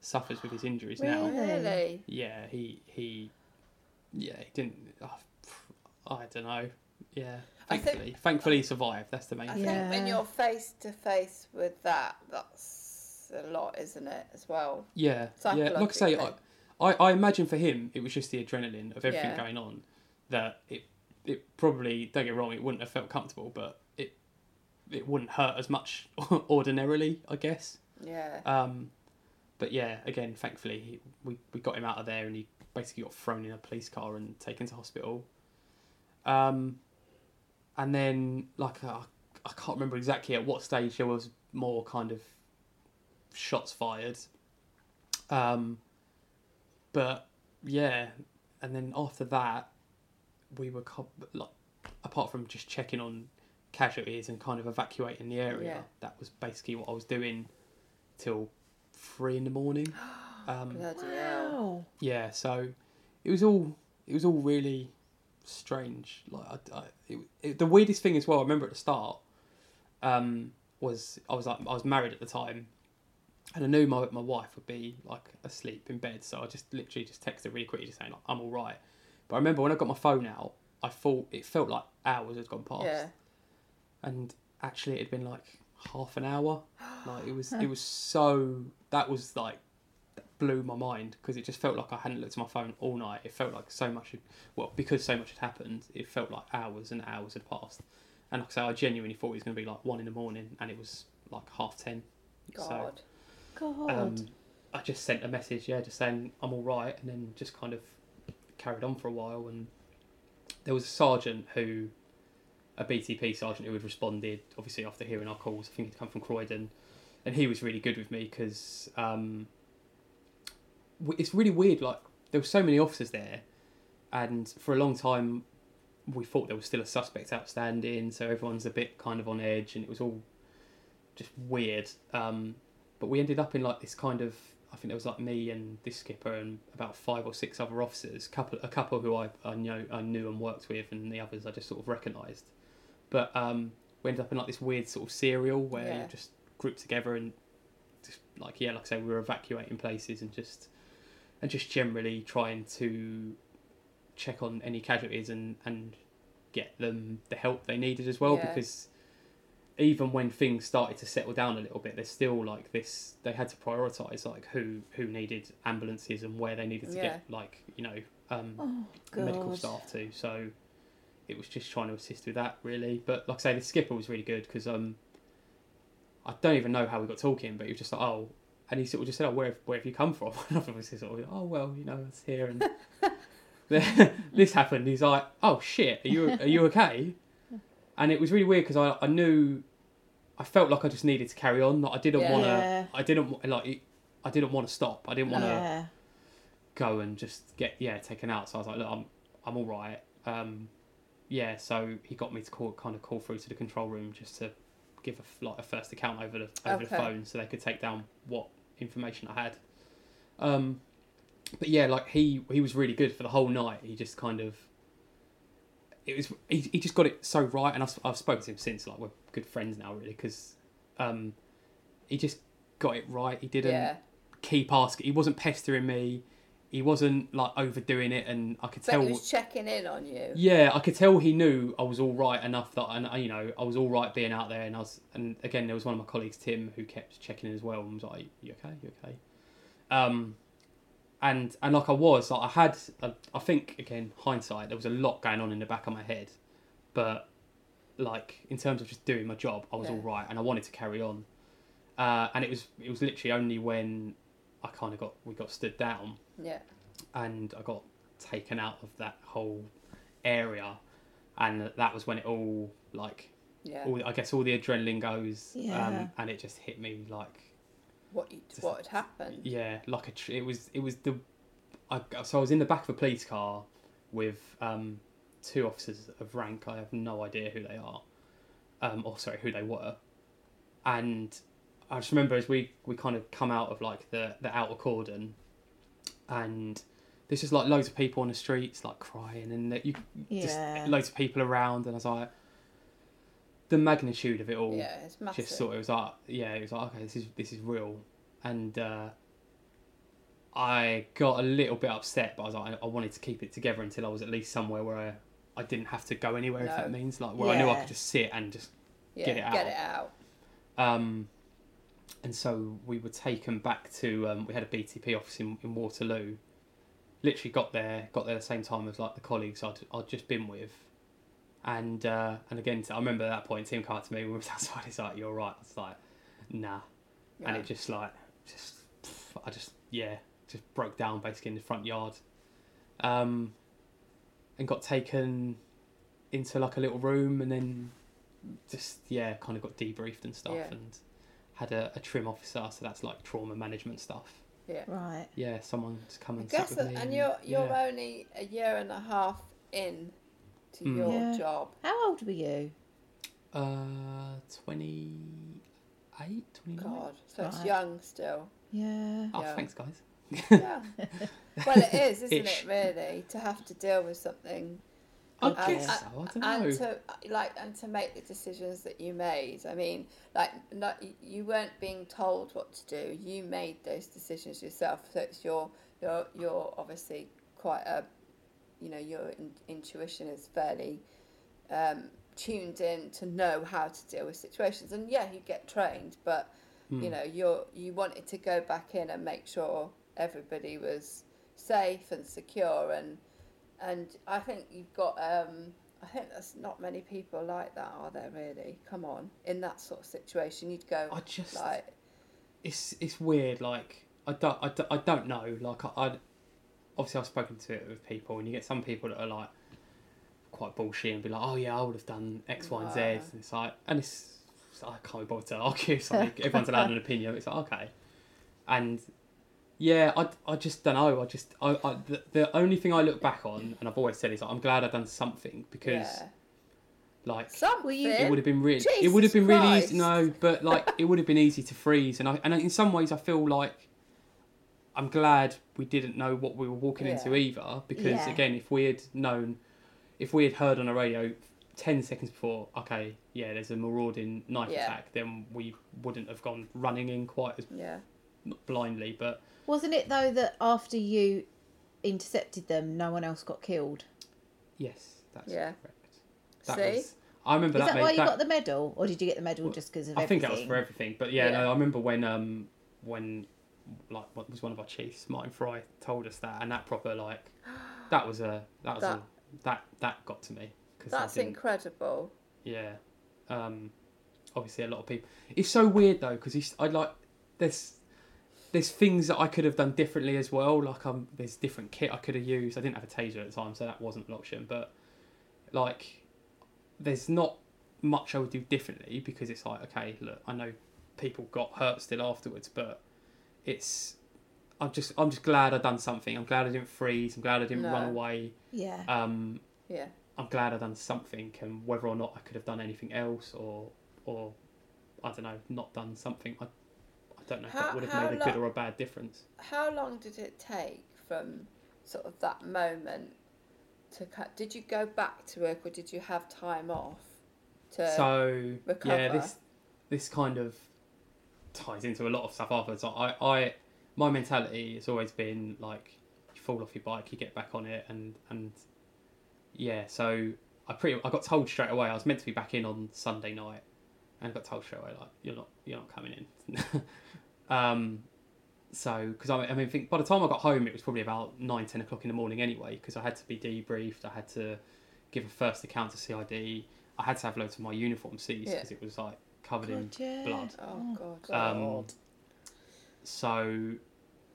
suffers with his injuries now. really. Yeah, he he yeah he didn't. Oh, I don't know. Yeah, I think- thankfully, thankfully he survived. That's the main I thing. think when you're face to face with that, that's a lot, isn't it? As well. Yeah, yeah. Like I say, I, I, I imagine for him it was just the adrenaline of everything Yeah. going on that it it probably don't get wrong it wouldn't have felt comfortable, but it it wouldn't hurt as much *laughs* ordinarily, I guess. Yeah. Um, but yeah, again, thankfully he, we we got him out of there and he basically got thrown in a police car and taken to hospital. Um, and then like uh, I can't remember exactly at what stage there was more kind of shots fired. Um, but yeah, and then after that, we were co- like, apart from just checking on casualties and kind of evacuating the area. Yeah. That was basically what I was doing till three in the morning. *gasps* Um, Bloody hell. Oh, yeah, so it was all it was all really strange. Like I, I, it, it, the weirdest thing as well. I remember at the start um, was I was like I was married at the time, and I knew my my wife would be like asleep in bed, so I just literally just texted her really quickly, just saying like, I'm all right. But I remember when I got my phone out, I thought it felt like hours had gone past, Yeah. and actually it had been like half an hour. *gasps* Like it was, it was so. That was like that blew my mind because it just felt like I hadn't looked at my phone all night. It felt like so much. Had, well, because so much had happened, it felt like hours and hours had passed. And like I say, I genuinely thought it was going to be like one in the morning, and it was like half ten. God. So, God. um, I just sent a message, yeah, just saying I'm all right, and then just kind of carried on for a while. And there was a sergeant who, a BTP sergeant who had responded, obviously after hearing our calls. I think he'd come from Croydon, and he was really good with me because um, it's really weird. Like there were so many officers there, and for a long time we thought there was still a suspect outstanding, so everyone's a bit kind of on edge, and it was all just weird. Um, but we ended up in like this kind of I think there was like me and this skipper and about five or six other officers, couple a couple who I, I know I knew and worked with, and the others I just sort of recognised. But um, we ended up in like this weird sort of serial where Yeah. you just grouped together and just like yeah, like I say, we were evacuating places and just and just generally trying to check on any casualties and and get them the help they needed as well Yeah. because even when things started to settle down a little bit, there's still like this. They had to prioritize like who who needed ambulances and where they needed to Yeah. get like you know um, oh, medical staff to. So it was just trying to assist with that really. But like I say, the skipper was really good because um, I don't even know how we got talking, but he was just like, oh, and he sort of just said, oh, where where have you come from? *laughs* And I was sort of, oh well, you know, it's here and *laughs* *laughs* this happened. He's like, oh shit, are you are you okay? And it was really weird because I I knew. I felt like I just needed to carry on. Like I didn't Yeah. want to. I didn't like. I didn't want to stop. I didn't want to Yeah. go and just get yeah taken out. So I was like, look, I'm I'm all right. Um, yeah. So he got me to call kind of call through to the control room just to give a like a first account over the over the phone so they could take down what information I had. Um, but yeah, like he he was really good for the whole night. He just kind of it was he, he just got it so right, and I've I've spoken to him since. Like we're good friends now, really, because um, he just got it right. He didn't Yeah. keep asking. He wasn't pestering me. He wasn't like overdoing it, and I could But tell. he was checking in on you. Yeah, I could tell he knew I was all right enough that, and you know, I was all right being out there. And I was, and again, there was one of my colleagues, Tim, who kept checking in as well, and was like, "You okay? You okay?" Um, and and like I was, like I had, a, I think again, hindsight, there was a lot going on in the back of my head, but like in terms of just doing my job, I was Yeah. all right, and I wanted to carry on. Uh, and it was it was literally only when I kind of got we got stood down Yeah. and I got taken out of that whole area, and that was when it all like, Yeah. all, I guess all the adrenaline goes, Yeah. um, and it just hit me like, What you, what had happened? yeah, like a tr- it was it was the, I so I was in the back of a police car with um, two officers of rank. I have no idea who they are, um, or sorry, who they were, and I just remember as we we kind of come out of like the the outer cordon, and there's just like loads of people on the streets like crying and that you just Yeah. loads of people around, and I was like, the magnitude of it all Yeah, it's massive. just sort of it was like yeah it was like okay this is this is real. And uh I got a little bit upset but I was like I wanted to keep it together until I was at least somewhere where I, I didn't have to go anywhere if that means. Like where I knew I could just sit and just yeah, get it out. Get it out. um and so we were taken back to um, we had a BTP office in, in Waterloo. Literally got there got there the same time as like the colleagues I'd, I'd just been with and uh, and again I remember at that point Tim came to me when we was outside he's like you're right It's like nah and it just like just I just yeah just broke down basically in the front yard um and got taken into like a little room and then just yeah kind of got debriefed and stuff Yeah. and had a, a trim officer so that's like trauma management stuff Yeah. Right. yeah someone to come and sit guess, with that, me and you're you're yeah. only a year and a half in to Mm. your Yeah. job. How old were you? uh 28 29 God, so it's young still. Yeah. oh Yeah. thanks guys Yeah. *laughs* well, it is, isn't Ish. it? Really, to have to deal with something. I and, guess and- so I don't and know to like and to make the decisions that you made. I mean, like not you weren't being told what to do. You made those decisions yourself. So it's your your you're obviously quite a, you know, your in, intuition is fairly um, tuned in to know how to deal with situations. And yeah, you get trained, but Hmm. you know, you're you wanted to go back in and make sure everybody was safe and secure and and I think you've got um I think there's not many people like that, are there really? Come on. In that sort of situation you'd go I just- like it's it's weird. Like I don't I, don't- I don't know. Like I, I obviously I've spoken to it with people, and you get some people that are like quite bullshit and be like, oh yeah, I would have done X, Y, and Z. And it's like, and it's, it's like, I can't be bothered to argue. *laughs* Something everyone's allowed an opinion. It's like okay, and yeah, I, I just don't know. I just I, I the, the only thing I look back on, and I've always said is like, I'm glad I've done something because yeah. like Something. it would have been really it would have been really easy no but like it would have been easy to freeze and I, and in some ways I feel like I'm glad we didn't know what we were walking into either because Yeah. again if we had known if we had heard on the radio 10 seconds before okay yeah there's a marauding knife Yeah. attack then we wouldn't have gone running in quite as Yeah. not blindly but Wasn't it though that after you intercepted them, no one else got killed? yes that's Yeah. correct that See? was I remember Is that made- why you got the medal, or did you get the medal just because of I think that was for everything. But yeah, Yeah. no, I remember when um when like what was one of our chiefs, Martin Fry, told us that, and that proper like that was a that was *gasps* That- a that that got to me because That's incredible. yeah. Um, obviously a lot of people. It's so weird though because I like there's there's things that I could have done differently as well. Like um, there's different kit I could have used. I didn't have a taser at the time, so that wasn't an option. But like, there's not much I would do differently because it's like, okay, look, I know people got hurt still afterwards, but it's. I'm just I'm just glad I done something. I'm glad I didn't freeze. I'm glad I didn't No. run away. Yeah. Um, Yeah. I'm glad I done something, and whether or not I could have done anything else, or or I don't know, not done something, I I don't know if that would have how made a good or a bad difference. How long did it take from sort of that moment to cut? Did you go back to work or did you have time off to so recover? yeah, this this kind of ties into a lot of stuff afterwards. I I my mentality has always been like you fall off your bike, you get back on it, and and yeah, so I pretty I got told straight away I was meant to be back in on Sunday night, and I got told straight away like you're not you're not coming in. *laughs* um, so because I, I mean think by the time I got home it was probably about nine ten o'clock in the morning anyway because I had to be debriefed. I had to give a first account to CID. I had to have loads of my uniform seized Yeah. because it was like covered in yeah. blood. Oh god. Um, so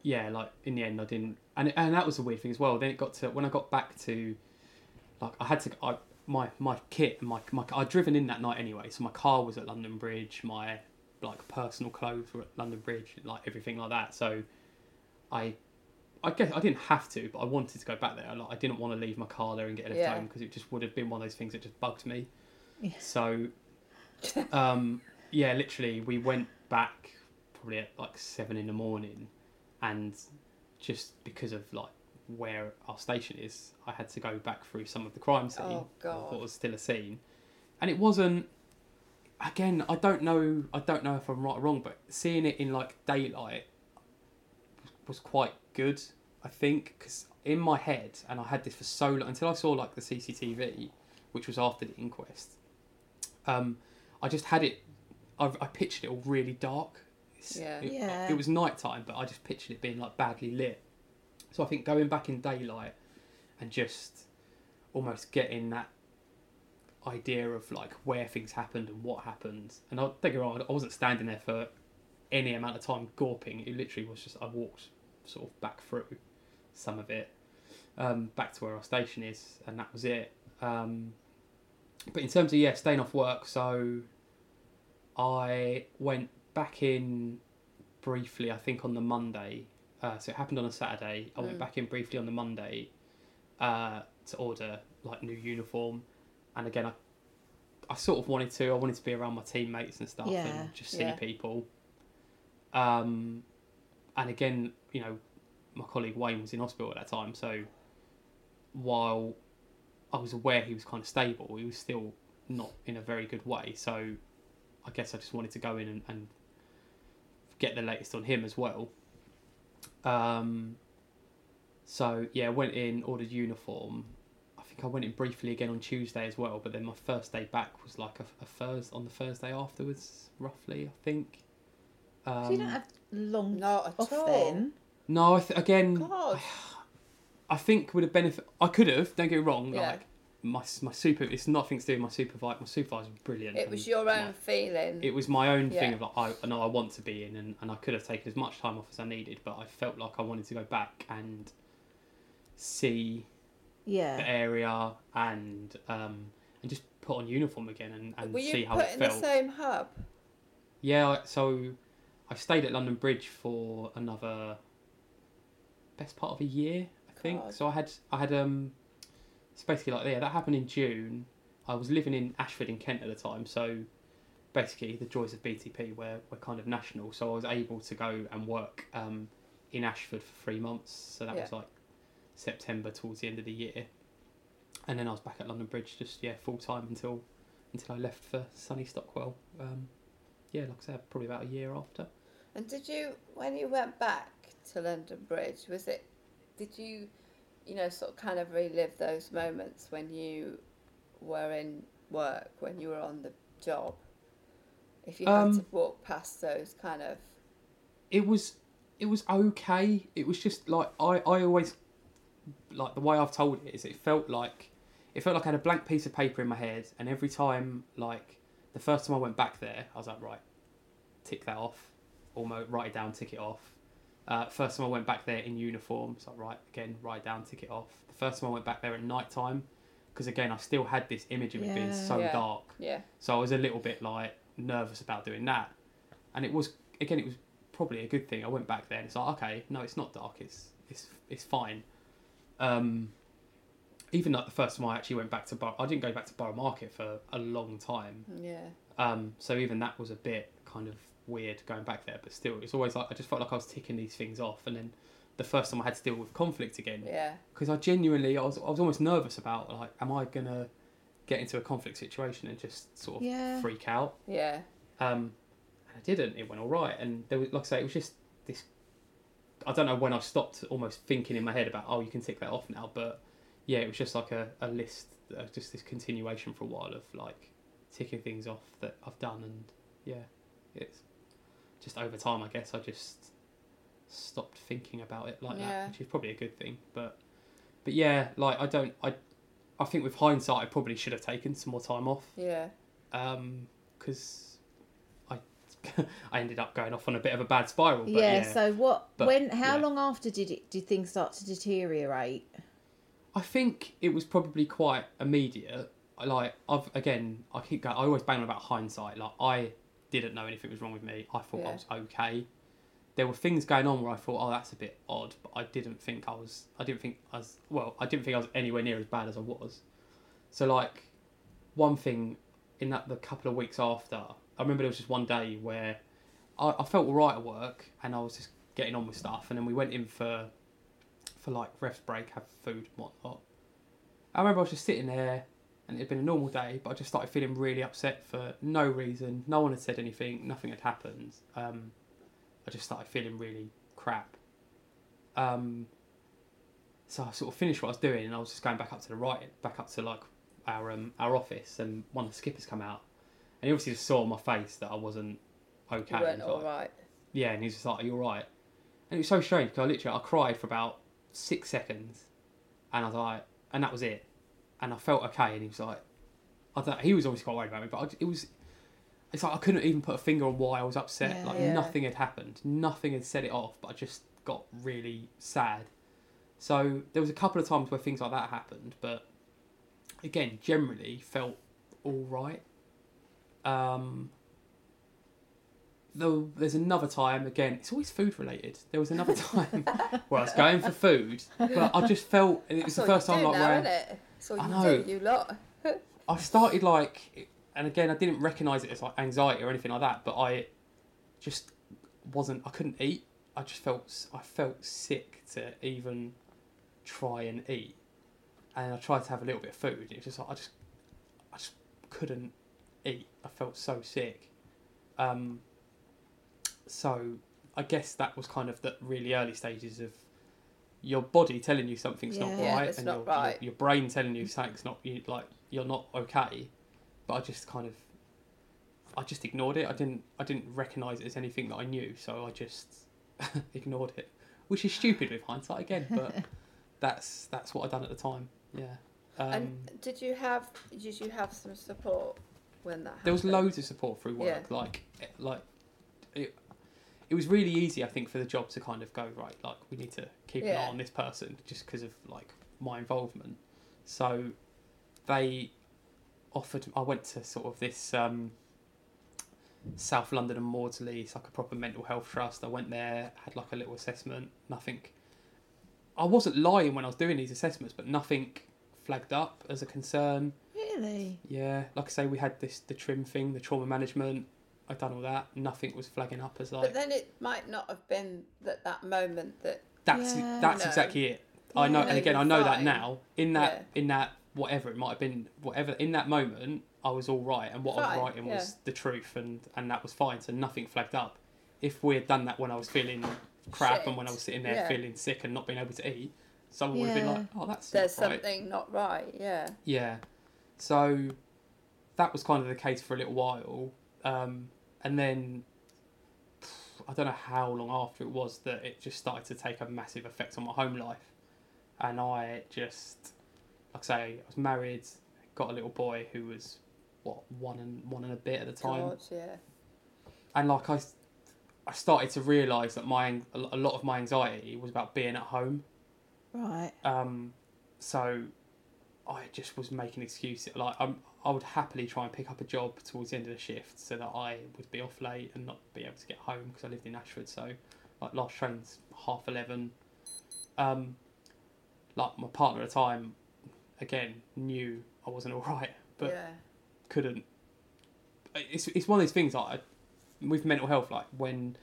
yeah, like in the end, I didn't, and and that was a weird thing as well. Then it got to when I got back to, like I had to, I my my kit and my my I'd driven in that night anyway, so my car was at London Bridge, my like personal clothes were at London Bridge, like everything like that. So I. I guess I didn't have to, but I wanted to go back there. Like, I didn't want to leave my car there and get left Yeah. home because it just would have been one of those things that just bugged me. Yeah. So, *laughs* um, yeah, literally, we went back probably at like seven in the morning, and just because of like where our station is, I had to go back through some of the crime scene. Oh, God. What was still a scene, and it wasn't. Again, I don't know. I don't know if I'm right or wrong, but seeing it in like daylight was quite good. I think because in my head, and I had this for so long until I saw like the CCTV, which was after the inquest. Um, I just had it. I, I pictured it all really dark. It's- Yeah. It, Yeah. it was nighttime, but I just pictured it being like badly lit. So I think going back in daylight and just almost getting that idea of like where things happened and what happened. And I'll take I wasn't standing there for any amount of time gawping. It literally was just I walked sort of back through some of it, um, back to where our station is, and that was it. Um, but in terms of yeah, staying off work, so I went back in briefly. I think on the Monday. Uh, so it happened on a Saturday. I went back in briefly on the Monday uh, to order like new uniform, and again I, I sort of wanted to. I wanted to be around my teammates and stuff Yeah, and just see yeah. people. Um, and again, you know, my colleague Wayne was in hospital at that time, so while I was aware he was kind of stable, he was still not in a very good way. So I guess I just wanted to go in and, and get the latest on him as well. Um, so yeah, went in, ordered uniform. I think think I went in briefly again on Tuesday as well. But then my first day back was like a, a Thursday on the Thursday afterwards, roughly. I think. Um, so you don't have long Not at off all. then. No, I th- again. God. *sighs* I think would have benefit. I could have. Don't get me wrong. Yeah. Like my my super. It's nothing to do with my supervisor. My supervisor was brilliant. It was your own like, feeling. it was my own thing of like I, I know I want to be in and, and I could have taken as much time off as I needed but I felt like I wanted to go back and see the area and um and just put on uniform again and, and Were see you how put it in felt. the same hub? Yeah, so I stayed at London Bridge for another best part of a year, I think. God. So I had I had um it's basically like yeah, that happened in June. I was living in Ashford in Kent at the time, so basically the joys of BTP were, were kind of national. So I was able to go and work um, in Ashford for three months. So that was like September towards the end of the year. And then I was back at London Bridge just yeah, full time until until I left for sunny Stockwell. Um, yeah, like I said, probably about a year after. And did you, when you went back to London Bridge, was it, did you, you know, sort of kind of relive those moments when you were in work, when you were on the job? If you had Um, to walk past those kind of, it was it was okay. It was just like I, I always like the way I've told it is it felt like it felt like I had a blank piece of paper in my head and every time like the first time I went back there I was like right tick that off almost write it down tick it off uh, first time I went back there in uniform so right again write down tick it off the first time I went back there at night time because again I still had this image of it being Yeah. so Yeah. dark yeah, so I was a little bit like nervous about doing that. And it was again it was probably a good thing. I went back there and it's like, okay, no, it's not dark, it's it's it's fine. Um even like the first time I actually went back to Borough I didn't go back to Borough Market for a long time. yeah, Um so even that was a bit kind of weird going back there, but still it's always like I just felt like I was ticking these things off and then the first time I had to deal with conflict again yeah, because I genuinely I was I was almost nervous about like am I gonna get into a conflict situation and just sort of Yeah. freak out yeah, um, and I didn't. It went all right, and there was, like I say, it was just this. I don't know when I stopped almost thinking in my head about, oh, you can tick that off now, but yeah, it was just like a, a list, uh, just this continuation for a while of like ticking things off that I've done, and yeah, it's just over time. I guess I just stopped thinking about it like Yeah. that, which is probably a good thing. But but yeah, like I don't, I I think with hindsight, I probably should have taken some more time off yeah. Um, because I *laughs* I ended up going off on a bit of a bad spiral. But yeah, yeah, So what? But, when? How yeah. long after did it? Did things start to deteriorate? I think it was probably quite immediate. Like I've again, I keep going. I always bang on about hindsight. Like I didn't know anything was wrong with me. I thought I was okay. There were things going on where I thought, oh, that's a bit odd, but I didn't think I was. I didn't think I was. Well, I didn't think I was anywhere near as bad as I was. So like, one thing in that the couple of weeks after, I remember there was just one day where I, I felt alright at work and I was just getting on with stuff, and then we went in for for like rest break, have food and whatnot. I remember I was just sitting there and it had been a normal day, but I just started feeling really upset for no reason. No one had said anything, nothing had happened. Um, I just started feeling really crap. Um, so I sort of finished what I was doing and I was just going back up to the right, back up to like our um, our office, and one of the skippers come out, and he obviously just saw on my face that I wasn't okay. You weren't He was all like, right. yeah, and he's just like, "Are you all right?" And it was so strange because I literally I cried for about six seconds, and I was like, and that was it, and I felt okay. And he was like, I don't. He was obviously quite worried about me, but I, it was. It's like I couldn't even put a finger on why I was upset. Yeah. like Yeah. nothing had happened, nothing had set it off, but I just got really sad. So there was a couple of times where things like that happened, but again, generally felt all right. Um, though there's another time again it's always food related there was another *laughs* time where i was going for food but i just felt it was the first time like where That's what I know. do, you lot. *laughs* i started like and again i didn't recognize it as like anxiety or anything like that but i just wasn't i couldn't eat. I just felt i felt sick to even try and eat. And i tried to have a little bit of food. It was just like i just i just couldn't eat. I felt so sick. Um so I guess that was kind of the really early stages of your body telling you something's not right, it's and not your, right. Your, your brain telling you something's not you, like you're not okay. But I just kind of, I just ignored it. I didn't, I didn't recognise it as anything that I knew, so I just *laughs* ignored it, which is stupid with hindsight again. But *laughs* that's that's what I done at the time. Yeah. Um, and did you have did you have some support when that there was loads of support through work. Yeah. Like, like it, it was really easy, I think, for the job to kind of go right. Like, we need to keep an Yeah. eye on this person just because of like my involvement. So they offered. I went to sort of this um, South London and Maudsley. It's like a proper mental health trust. I went there, had like a little assessment. Nothing. I wasn't lying when I was doing these assessments, but nothing flagged up as a concern. Really? Yeah, like I say, we had this the trim thing, the trauma management. I'd done all that. Nothing was flagging up as like But then it might not have been that that moment that that's Yeah. that's No. exactly it. I know, and again, I You're know that now. In that, in that, whatever it might have been, whatever in that moment, I was all right, and what I was writing was yeah. the truth, and and that was fine. So nothing flagged up. If we had done that when I was feeling crap and when I was sitting there Yeah. feeling sick and not being able to eat, someone would have been like, "Oh, that's there's not right." something not right. Yeah. Yeah. So that was kind of the case for a little while. Um, and then I don't know how long after it was that it just started to take a massive effect on my home life. And I just, like I say, I was married, got a little boy who was, what, one and one and a bit at the time. God, yeah. And like I, I started to realise that my a lot of my anxiety was about being at home. Right. Um, so I just was making excuses. Like I'm, I would happily try and pick up a job towards the end of the shift so that I would be off late and not be able to get home because I lived in Ashford. So like last train's half eleven. Um, like my partner at the time, again knew I wasn't *laughs* all right, but yeah. couldn't. It's it's one of those things like with mental health, like when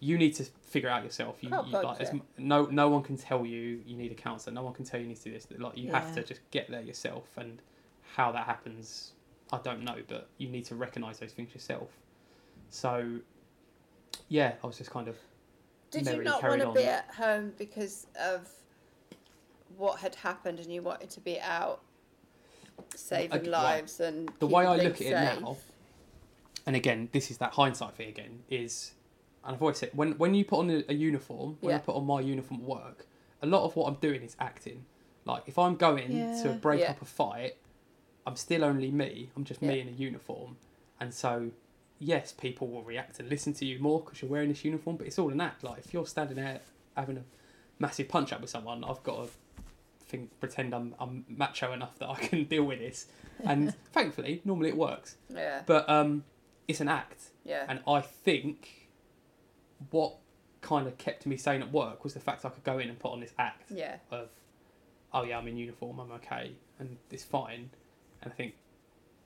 you need to figure out yourself. You, Oh, you like as yeah. no no one can tell you you need a counsellor. No one can tell you you need to do this. Like you have to just get there yourself, and how that happens, I don't know. But you need to recognise those things yourself. So, yeah, I was just kind of Did you not want to on. be at home because of what had happened and you wanted to be out saving right. lives and the way I look at it now, and again, this is that hindsight thing again, is, and I've always said, when, when you put on a, a uniform, when I Yeah. put on my uniform at work, a lot of what I'm doing is acting. Like, if I'm going to break Yeah. up a fight, I'm still only me. I'm just me in a uniform. And so, yes, people will react and listen to you more because you're wearing this uniform, but it's all an act. Like, if you're standing there having a massive punch up with someone, I've got to think, pretend I'm, I'm macho enough that I can *laughs* deal with this. And *laughs* thankfully, normally it works. Yeah. But um, it's an act, yeah. and I think what kind of kept me sane at work was the fact I could go in and put on this act yeah. of, oh yeah, I'm in uniform, I'm okay, and it's fine. And I think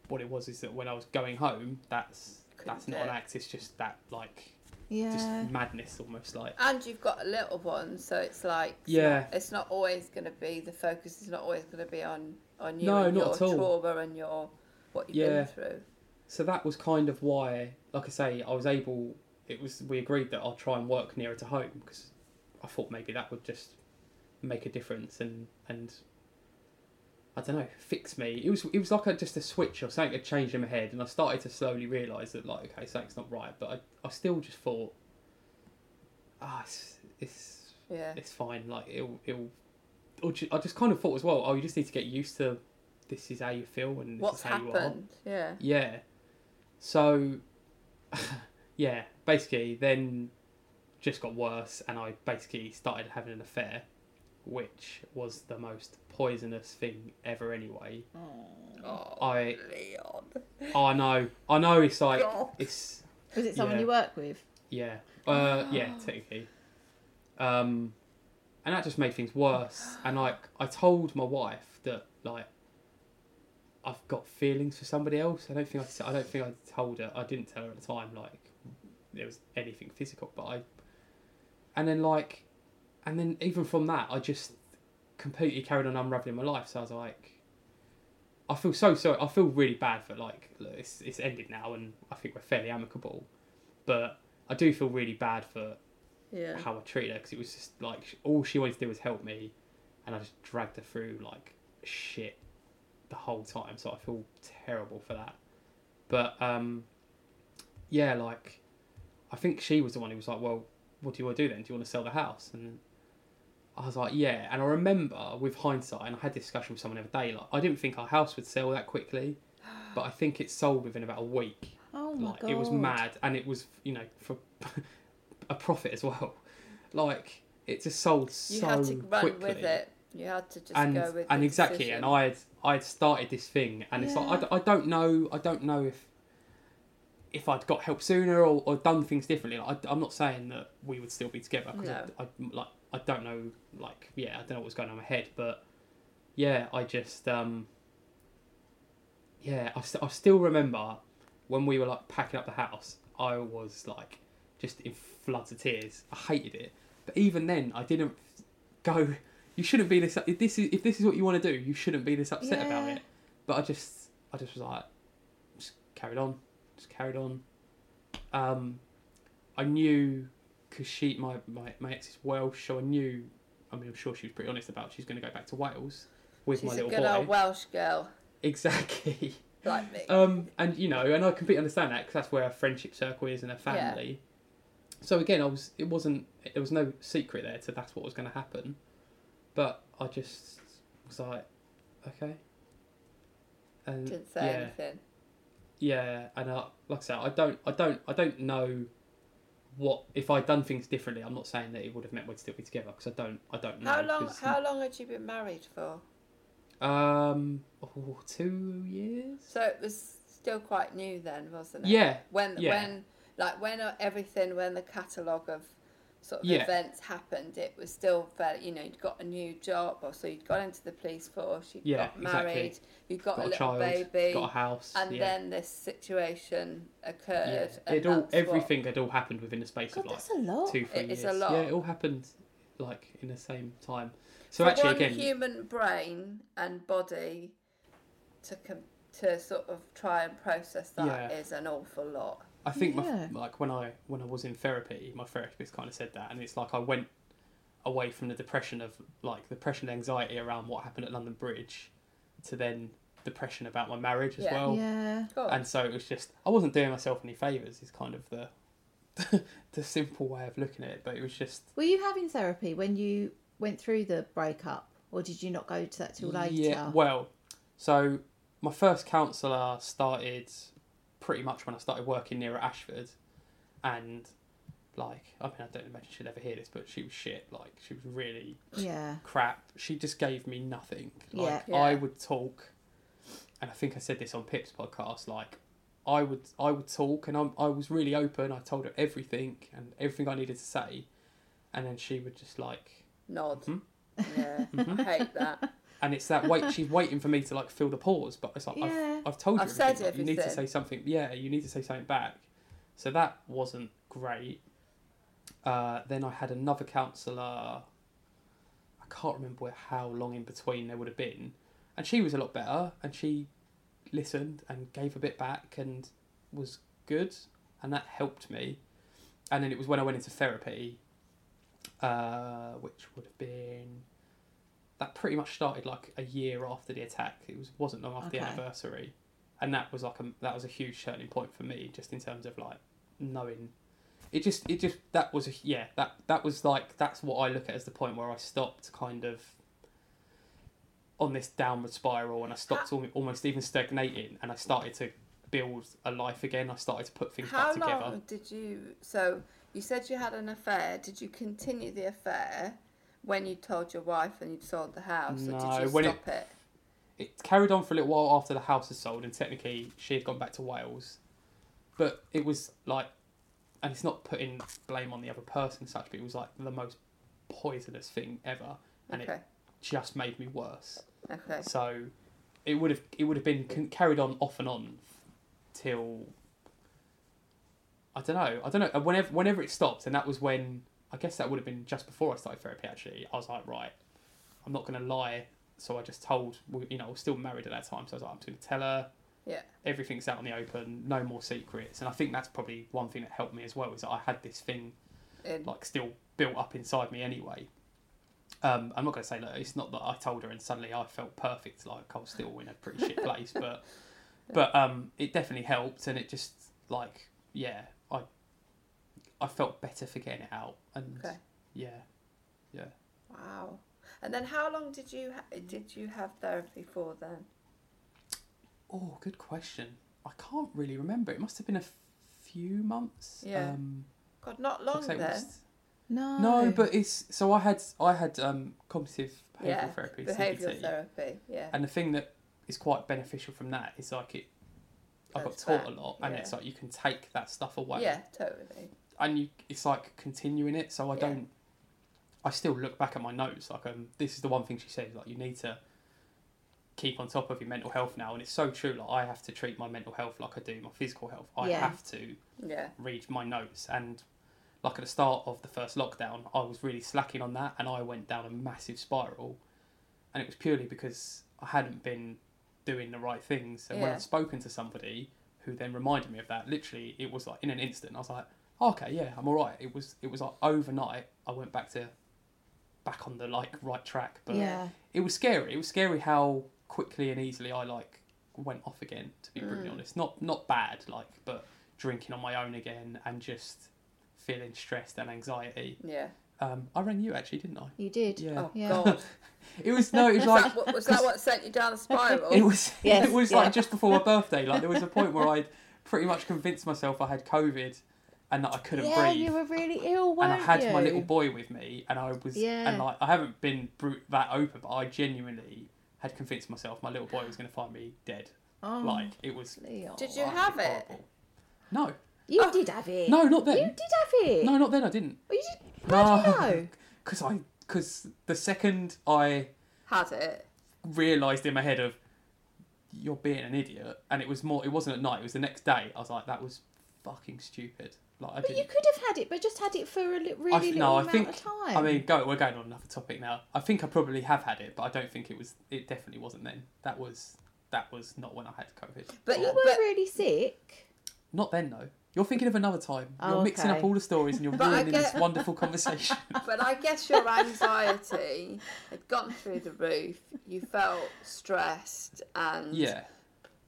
what it was is that when I was going home, that's Couldn't that's do not an it. act. It's just that like Yeah. just madness almost like. And you've got a little one, so it's like Yeah. it's not always going to be the focus is not always going to be on on you No, and not your at all. trauma and your what you've Yeah. been through. So that was kind of why, like I say, I was able. It was we agreed that I'll try and work nearer to home because I thought maybe that would just make a difference and and I don't know fix me. It was it was like a, just a switch or something had changed in my head, and I started to slowly realise that like okay something's not right, but I I still just thought ah it's it's Yeah. it's fine like it'll it'll. I just kind of thought as well. Oh, you just need to get used to this is how you feel and this What's is how you are. happened? Yeah. Yeah. So, *laughs* yeah, basically, then just got worse, and I basically started having an affair, which was the most poisonous thing ever. Anyway, Oh, I, Leon. I know, I know. It's like God. it's Was it someone yeah. you work with? yeah, uh, yeah, technically. Um, and that just made things worse. And like, I told my wife that like I've got feelings for somebody else. I don't think I, I don't think I told her. I didn't tell her at the time like there was anything physical. But I, and then like, and then even from that, I just completely carried on unraveling my life. So I was like. I feel so sorry. I feel really bad for like look, it's it's ended now, and I think we're fairly amicable. But I do feel really bad for Yeah. how I treated her because it was just like all she wanted to do was help me, and I just dragged her through like shit the whole time. So I feel terrible for that. But um, yeah, like I think she was the one who was like, "Well, what do you want to do then? Do you want to sell the house?" And I was like, "Yeah." And I remember with hindsight, and I had this discussion with someone the other day. Like, I didn't think our house would sell that quickly, *gasps* but I think it sold within about a week. Oh my like god. it was mad, and it was you know for *laughs* a profit as well. Like it just sold You so had to run quickly with it. You had to just and go with and exactly decision. and i had i had started this thing and it's like I, d- I don't know i don't know if if i'd got help sooner or, or done things differently like, I, i'm not saying that we would still be together because No. I, I like i don't know like yeah i don't know what was going on in my head but yeah i just um yeah i, st- I still remember when we were like packing up the house i was like just in floods of tears. I hated it. But even then i didn't go you shouldn't be this if this is if this is what you want to do you shouldn't be this upset about it. But i just i just was like just carried on just carried on. Um i knew because she my, my my ex is welsh so i knew i mean i'm sure she was pretty honest about she's going to go back to wales with She's my a good boy old Welsh girl exactly *laughs* like me. um, and you know, and I completely understand that because that's where her friendship circle is and her Yeah. family. So again, I was it wasn't there was no secret there to that's what was going to happen, but I just was like, okay. And Didn't say yeah, anything. yeah, and I, like I said, I don't, I don't, I don't know what if I'd done things differently. I'm not saying that it would have meant we'd still be together because I don't, I don't know. How long How long had you been married for? Um, oh, two years. So it was still quite new then, wasn't it? Yeah, When yeah. when like when uh, everything when the catalogue of sort of Yeah. events happened, it was still fairly. You know, you'd got a new job, or so you'd got into the police force, you'd Yeah, got married, exactly. you'd got, got a little child, baby, got a house, and yeah. then this situation occurred. Yeah, it all that's what- everything had all happened within the space God, of like that's a lot. two, three It years. a lot. Yeah, it all happened like in the same time. So for actually, again, human brain and body to com- to sort of try and process that is an awful lot. I think Yeah. my, like when I when I was in therapy, my therapist kind of said that, and it's like I went away from the depression of like depression and anxiety around what happened at London Bridge, to then depression about my marriage as Yeah. well. Yeah. God. And so it was just I wasn't doing myself any favors. Is kind of the *laughs* the simple way of looking at it, but it was just Were you having therapy when you went through the breakup, or did you not go to that till later? Yeah, well, so my first counsellor started pretty much when I started working near at Ashford, and like I mean I don't imagine she'd ever hear this, but she was shit. Like she was really yeah. crap. She just gave me nothing. Like Yeah. I would talk, and I think I said this on Pip's podcast. Like I would, I would talk, and I'm, I was really open. I told her everything and everything I needed to say, and then she would just like Nod. Mhm. Yeah, Mm-hmm. I hate that. And it's that wait she's waiting for me to like fill the pause but it's like Yeah. I've, I've told you I've said everything. like, you need to say something yeah you need to say something back so that wasn't great uh, then I had another counsellor I can't remember where, how long in between there would have been and she was a lot better and she listened and gave a bit back and was good and that helped me and then it was when I went into therapy uh, which would have been that pretty much started like a year after the attack. It was wasn't long after the anniversary, and that was like a that was a huge turning point for me, just in terms of like knowing. It just it just that was a yeah that that was like that's what I look at as the point where I stopped kind of on this downward spiral and I stopped al- almost even stagnating and I started to build a life again. I started to put things back together. long did you? So you said you had an affair. Did you continue the affair when you told your wife and you'd sold the house, or did you when stop it? it carried on for a little while after the house was sold, and technically she had gone back to Wales. But it was like, and it's not putting blame on the other person, such, but it was like the most poisonous thing ever, and Okay. it just made me worse. Okay. So it would have it would have been carried on off and on till I don't know. I don't know. Whenever whenever it stopped, and that was when I guess that would have been just before I started therapy. Actually, I was like, right, I'm not going to lie. So I just told, you know, I was still married at that time. So I was like, I'm just to tell her Yeah. everything's out in the open, no more secrets. And I think that's probably one thing that helped me as well is that I had this thing In. like still built up inside me anyway. Um, I'm not going to say that it's not that I told her and suddenly I felt perfect, like I was still in a pretty shit *laughs* place, but but um, it definitely helped, and it just like yeah, I I felt better for getting it out, and Okay. yeah, yeah. Wow. And then how long did you ha- did you have therapy for then? Oh, good question. I can't really remember. It must have been a few months. Yeah. Um, God, not long say then. was- No. No, but it's so I had I had um, cognitive behavioural yeah, therapy, behavioural CBT, therapy. Yeah. and the thing that is quite beneficial from that is like it. I got taught that, a lot, and it's like you can take that stuff away, yeah, totally. And you it's like continuing it. So I Yeah. don't. I still look back at my notes like um this is the one thing she said like you need to keep on top of your mental health now, and it's so true. Like I have to treat my mental health like I do my physical health. I Yeah. have to Yeah. read my notes and like at the start of the first lockdown i was really slacking on that and i went down a massive spiral and it was purely because i hadn't been doing the right things and when i'd spoken to somebody who then reminded me of that literally it was like in an instant i was like okay yeah i'm all right it was it was like overnight i went back to back on the like right track but Yeah. it was scary it was scary how quickly and easily i like went off again to be brutally honest not not bad like but drinking on my own again and just feeling stressed and anxiety Yeah. um i rang you actually didn't i You did. Yeah. Oh Yeah. God. *laughs* it was no it was Was, like that, what, was *laughs* that what sent you down the spiral? it was *laughs* Yes, it was yeah. like just before my birthday like there was a point where i'd pretty much convinced myself i had covid and that i couldn't Yeah, breathe you were really ill, weren't and I had you? my little boy with me, and I was, Yeah. and like I haven't been brute that open, but I genuinely had convinced myself my little boy was going to find me dead. Oh, like it was. Leon. Did you fucking have it? horrible. No, You oh. did have it. no, not then. You did have it. No, not then. I didn't. Oh, you did. How do you know? *laughs* Because I, because the second I Had it. realised in my head of you're being an idiot, and it was more. It wasn't at night. It was the next day. I was like, that was fucking stupid. Like I But you didn't. could have had it, but just had it for a li- really I, little no, I amount think. of time. I mean, go. We're going on another topic now. I think I probably have had it, but I don't think it was. It definitely wasn't then. That was. That was not when I had COVID. But you you were but, really sick. Not then though. You're thinking of another time. Oh, you're Oh, mixing up all the stories and you're *laughs* But I ruining this wonderful *laughs* conversation. *laughs* but I guess your anxiety had gone through the roof. You felt stressed and yeah.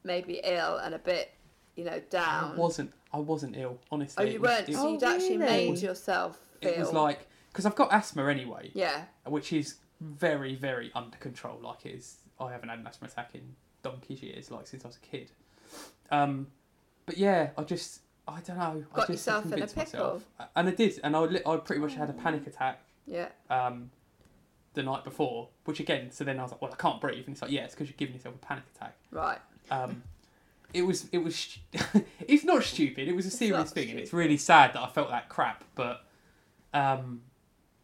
maybe ill and a bit, you know, I down. wasn't. I wasn't ill. honestly. oh, you It was- weren't. It, so Oh, you'd actually really? made yourself feel. it was like because I've got asthma anyway, Yeah. which is very, very under control. Like it is. I haven't had an asthma attack in donkey's years, like since I was a kid. Um, but yeah, I just. I don't know. I Got just yourself in a convinced myself, and I did, and I, li- I pretty much had a panic attack Yeah. um, the night before, which again, so then I was like, well, I can't breathe, and it's like, yeah, it's because you're giving yourself a panic attack. Right. Um, it was, it was, st- *laughs* it's not stupid. It was a serious thing, and it's really sad that I felt that crap. But, um,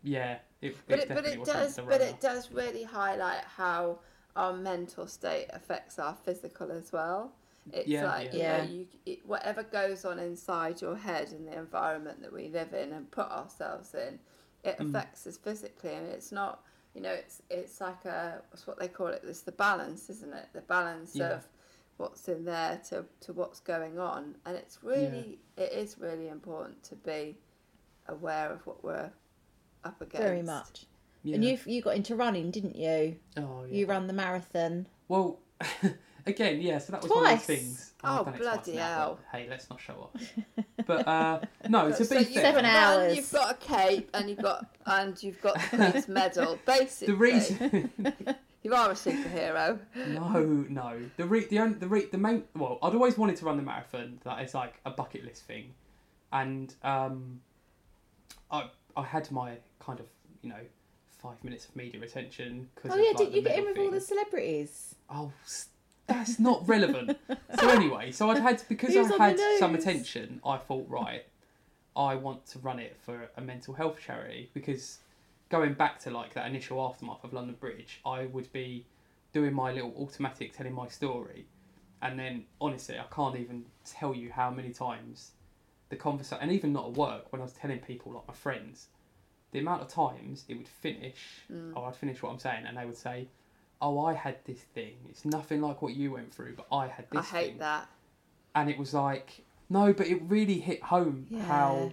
yeah, it, But it it, but it does but it does really highlight how our mental state affects our physical as well. It's Yeah, like yeah. you know, you it, whatever goes on inside your head and the environment that we live in and put ourselves in, it Mm. affects us physically, and it's not. You know, it's it's like a it's what they call it. It's the balance, isn't it? The balance Yeah. of what's in there to, to what's going on, and it's really it is really important to be aware of what we're up against. Very much. Yeah. And you you got into running, didn't you? oh, yeah. You ran the marathon. Well, *laughs* again, yeah. So that was one of Twice? those things. Oh, I've done bloody now, hell. but hey, let's not show off. *laughs* But uh, no, to So be you've fair, Seven run, hours. You've got a cape and you've got and you've got the Queen's *laughs* medal. Basically, the reason. You are a superhero. *laughs* No, no. The re- the only, the re- the main well, I'd always wanted to run the marathon. That is like a bucket list thing, and um, I I had my kind of you know five minutes of media attention because Oh yeah, did you get in with all the celebrities? oh that's not relevant. so *laughs* anyway, so I'd had because Who's I had some attention. I thought right, I want to run it for a mental health charity because going back to like that initial aftermath of London Bridge, I would be doing my little automatic telling my story, and then honestly, I can't even tell you how many times the conversation, and even not at work when I was telling people like my friends, the amount of times it would finish, or I'd finish what I'm saying, and they would say, "Oh, I had this thing. It's nothing like what you went through, but I had this." I hate thing." that. And it was like, no, but it really hit home how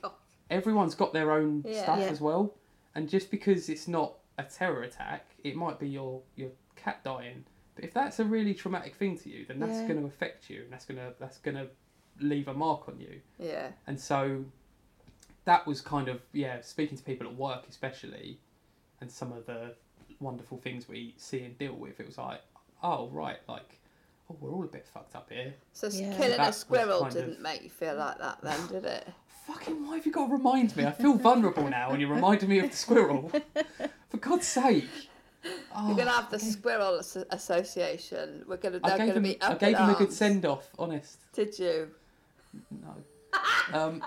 God. everyone's got their own Yeah. stuff Yeah. as well, and just because it's not a terror attack, it might be your your cat dying. But if that's a really traumatic thing to you, then that's Yeah. going to affect you, and that's gonna that's gonna leave a mark on you. Yeah. And so that was kind of yeah, speaking to people at work especially, and some of the wonderful things we see and deal with. It was like, oh right, like oh we're all a bit fucked up here. So Yeah. killing That a squirrel didn't of- make you feel like that then, did it? Fucking why have you got to remind me? I feel vulnerable now, and you're reminding me of the squirrel. For God's sake. Oh, We're gonna have the squirrel association. We're gonna. They're I gave gonna him. be I gave him a good send off. Honest. Did you? No. Um,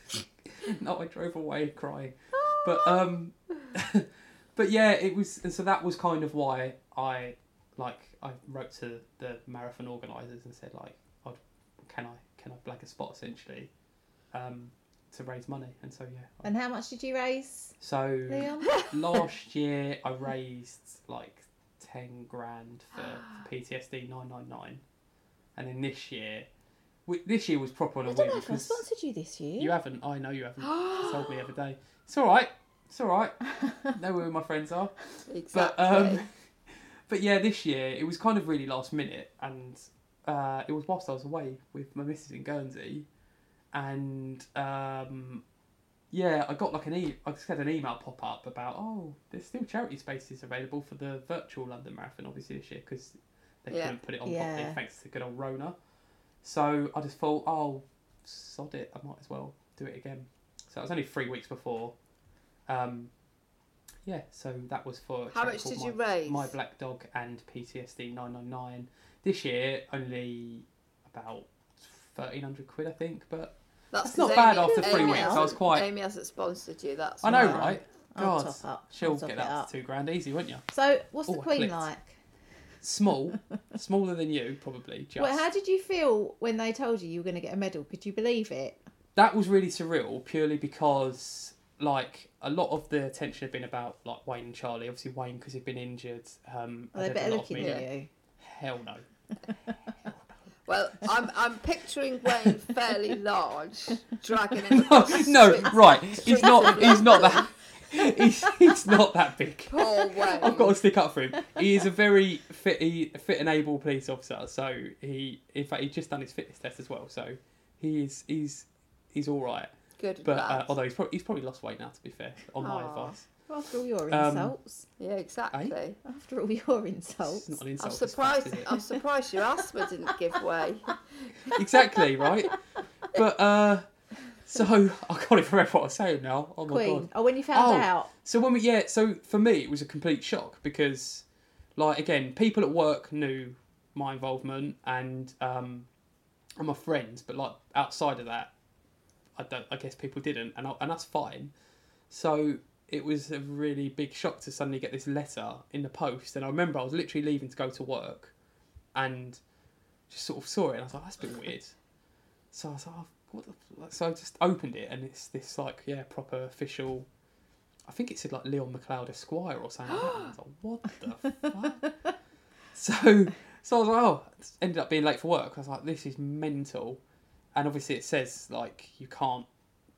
*laughs* no, I drove away crying. But um, *laughs* but yeah, it was. And so that was kind of why I like I wrote to the marathon organisers and said like, I'd, can I can I blag a spot essentially, um, to raise money. And so yeah. And how much did you raise, So *laughs* last year I raised like ten grand for, for *gasps* PTSD nine nine nine, and then this year, we, this year was proper on a I don't know if I because sponsored you this year. you haven't. I know you haven't. *gasps* you told me the other day. It's all right. It's all right. *laughs* know where my friends are. Exactly. But um, *laughs* but yeah, this year it was kind of really last minute, and uh, it was whilst I was away with my missus in Guernsey, and um, yeah, I got like an e. I just had an email pop up about oh, there's still charity spaces available for the virtual London Marathon, obviously this year because they Yeah. couldn't put it on Yeah. properly thanks to good old Rona. So I just thought, oh, sod it, I might as well do it again. So it was only three weeks before. Um, yeah, so that was for. How much did you raise? My Black Dog and PTSD 999. This year, only about 1300 quid, I think. But That's It's not 'cause bad after three Amy weeks, I was quite- Amy hasn't sponsored you. That's I know, why. right? I'll God, top up. she'll I'll top get it that up. to two grand easy, won't you? So, what's the Oh, I Queen clicked. like? Small, *laughs* smaller than you, probably. Just. Well, how did you feel when they told you you were going to get a medal? Could you believe it? that was really surreal purely because like a lot of the attention had been about like Wayne and Charlie. Obviously Wayne because he'd been injured. Um, Are they and there'd better lot of looking media. than you? Hell no. *laughs* Well, I'm I'm picturing Wayne fairly large, dragging him. across *laughs* no, right. He's not. He's not that. He's, he's not that big. Poor Wayne. I've got to stick up for him. He is a very fit, he, fit and able police officer. So he, in fact, he's just done his fitness test as well. So he is, he's, he's all right. Good But uh, although he's probably, he's probably lost weight now, to be fair, on my advice. After all your Um, insults. yeah, exactly. After all your *laughs* It's insults. not an I'm insult. it's surprised. fact, it? I'm surprised your asthma didn't give way. *laughs* exactly right. But uh, so I can't even remember what I was saying now. Oh my Queen. god. Oh, when you found Oh. out. So when we yeah, so for me it was a complete shock because, like again, people at work knew my involvement and um, and my friends, but like outside of that, I don't. I guess people didn't, and I, and that's fine. So it was a really big shock to suddenly get this letter in the post, and I remember I was literally leaving to go to work, and just sort of saw it, and I was like, that's a bit *laughs* weird. So I was like, oh, what the? f-" So I just opened it, and it's this like yeah proper official. I think it said like Leon McLeod Esquire or something like that. And I was like, what the *gasps* fuck? So so I was like, oh, ended up being late for work. I was like, this is mental. And obviously it says like you can't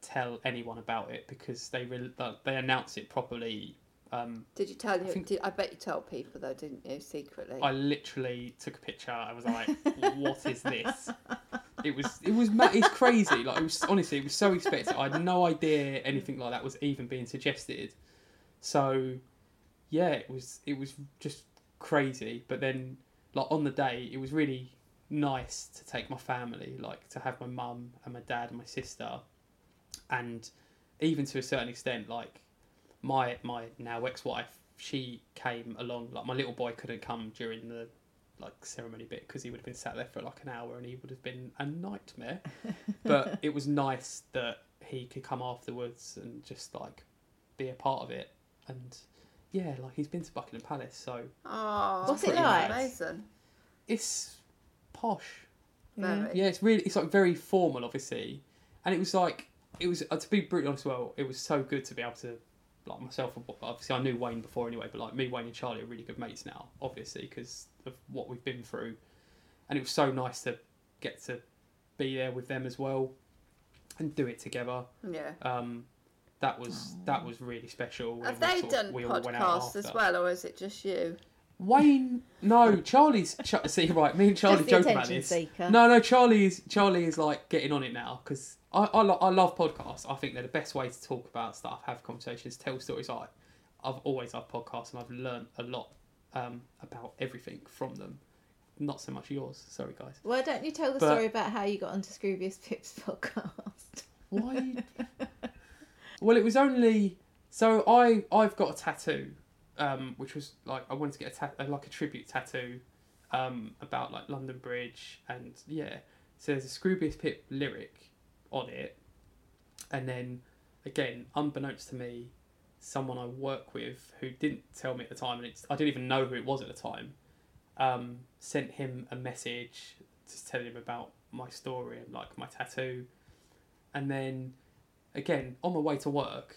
tell anyone about it because they re- they announce it properly. Um, Did you tell you? I, think- did, I bet you told people though, didn't you? Secretly. I literally took a picture. I was like, *laughs* "What is this?" It was, it was, it's crazy. Like it was honestly, it was so expected. I had no idea anything like that was even being suggested. So, yeah, it was, it was just crazy. But then, like on the day, it was really nice to take my family, like to have my mum and my dad and my sister, and even to a certain extent, like my my now ex-wife she came along like my little boy couldn't come during the like ceremony bit because he would have been sat there for like an hour and he would have been a nightmare. *laughs* But it was nice that he could come afterwards and just like be a part of it. And yeah like he's been to buckingham palace so oh, What's it pretty like? Amazing. it's posh. Very. yeah it's really it's like very formal obviously. And it was like it was uh, to be brutally honest well it was so good to be able to like myself obviously i knew wayne before anyway but like me wayne and charlie are really good mates now obviously because of what we've been through and it was so nice to get to be there with them as well and do it together. Yeah. Um, that was that was really special. Have we they sort done we all went out podcasts as well, or is it just you? Wayne, no, Charlie's. Ch- see, right, me and Charlie Just the joke about attention this. seeker. No, no, Charlie's Charlie is like getting on it now because I I, lo- I love podcasts. I think they're the best way to talk about stuff, have conversations, tell stories. I I've always loved podcasts and I've learned a lot um, about everything from them. Not so much yours. Sorry, guys. Why don't you tell the But- story about how you got onto Scroobius Pip's *laughs* podcast? Why? well, it was only so I I've got a tattoo, um, which was like I wanted to get a uh, like a tribute tattoo, um, about like London Bridge and yeah. So there's a Scroobius Pip lyric on it, and then again, unbeknownst to me, someone I work with who didn't tell me at the time, and it's I didn't even know who it was at the time, um, sent him a message just telling him about my story and like my tattoo, and then again on my way to work,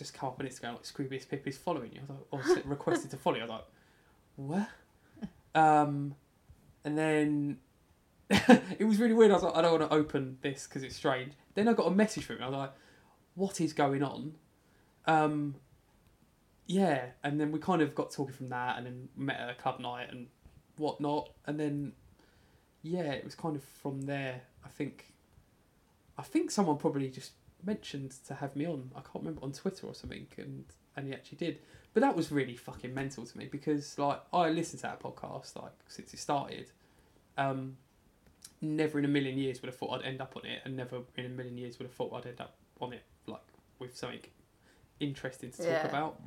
just come up on Instagram like Scroobius Pip is following you. I was like, or requested to follow you. I was like, what? Um, and then *laughs* it was really weird. I was like, I don't want to open this because it's strange. Then I got a message from him. I was like, what is going on? Um, yeah, and then we kind of got talking from that, and then met at a club night and whatnot, and then yeah, it was kind of from there. I think, I think someone probably just mentioned to have me on. I can't remember on Twitter or something, and and he actually did. But that was really fucking mental to me because like I listened to that podcast like since it started. Um, never in a million years would have thought I'd end up on it, and never in a million years would have thought I'd end up on it like with something interesting to talk Yeah. about.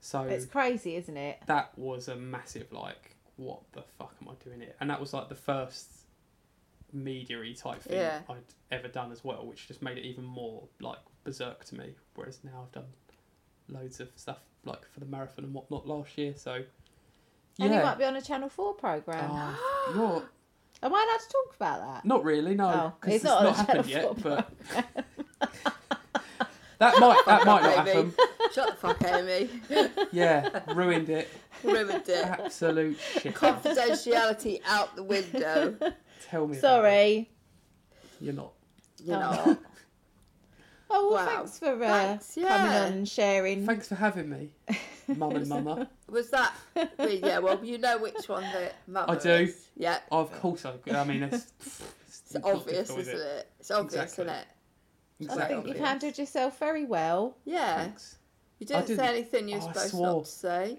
So It's crazy, isn't it? that was a massive like, what the fuck am I doing it? And that was like the first media type thing Yeah. I'd ever done as well, which just made it even more like berserk to me. Whereas now I've done loads of stuff like for the marathon and whatnot last year. So yeah, And you might be on a Channel 4 programme. Oh, *gasps* you're- Am I allowed to talk about that? not really, no, Oh, because it's it's, not not, happened yet. But *laughs* that might that might not happen. Shut the fuck, Amy. *laughs* Yeah, ruined it. Ruined it. Absolute shit. Confidentiality out the window. Tell me. Sorry. you're not. You Oh. know. *laughs* Oh, well, Wow. thanks for uh, Thanks, coming on and sharing. Thanks for having me, *laughs* mum and mama. Was that? well, yeah. Well, you know which one the mama I do. is. Yeah. Of course, I. I mean, it's, *laughs* It's obvious, is isn't it? It's obvious, Exactly. isn't it? I think you've handled yourself very well. Yeah. Thanks. You didn't, didn't- say anything you were Oh, supposed not to say.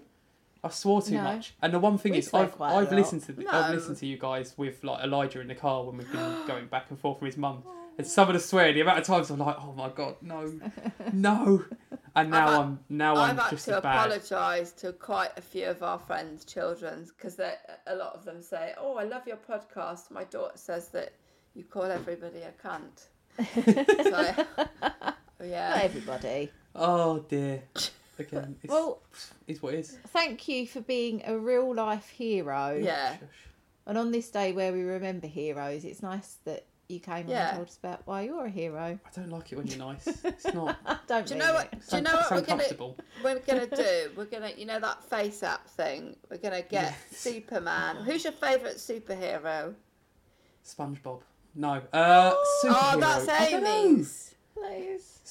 I swore too No. much, and the one thing We is, swear I've quite a I've lot. listened to the, I've No. listened to you guys with like Elijah in the car when we've been *gasps* going back and forth from his mum, and some of the swearing, the amount of times I'm like, oh my god, no, *laughs* no, and now I've- I'm now I've I'm had just to as bad. apologise to quite a few of our friends' children because a lot of them say, "Oh, I love your podcast." My daughter says that you call everybody a cunt. *laughs* so, *laughs* Not yeah. everybody. Oh dear. Again, it's, Well- it's what it is. Thank you for being a real life hero. Yeah. And on this day where we remember heroes, it's nice that you came Yeah. and told us about why you're a hero. I don't like it when you're nice. *laughs* It's not. Don't Do you mean know what? Do you know what it's we're gonna uncomfortable. we're gonna do? We're gonna, you know, that face app thing. We're gonna get Yes. Superman. Who's your favourite superhero? SpongeBob. No. Uh, Oh, that's I don't know. Amy's.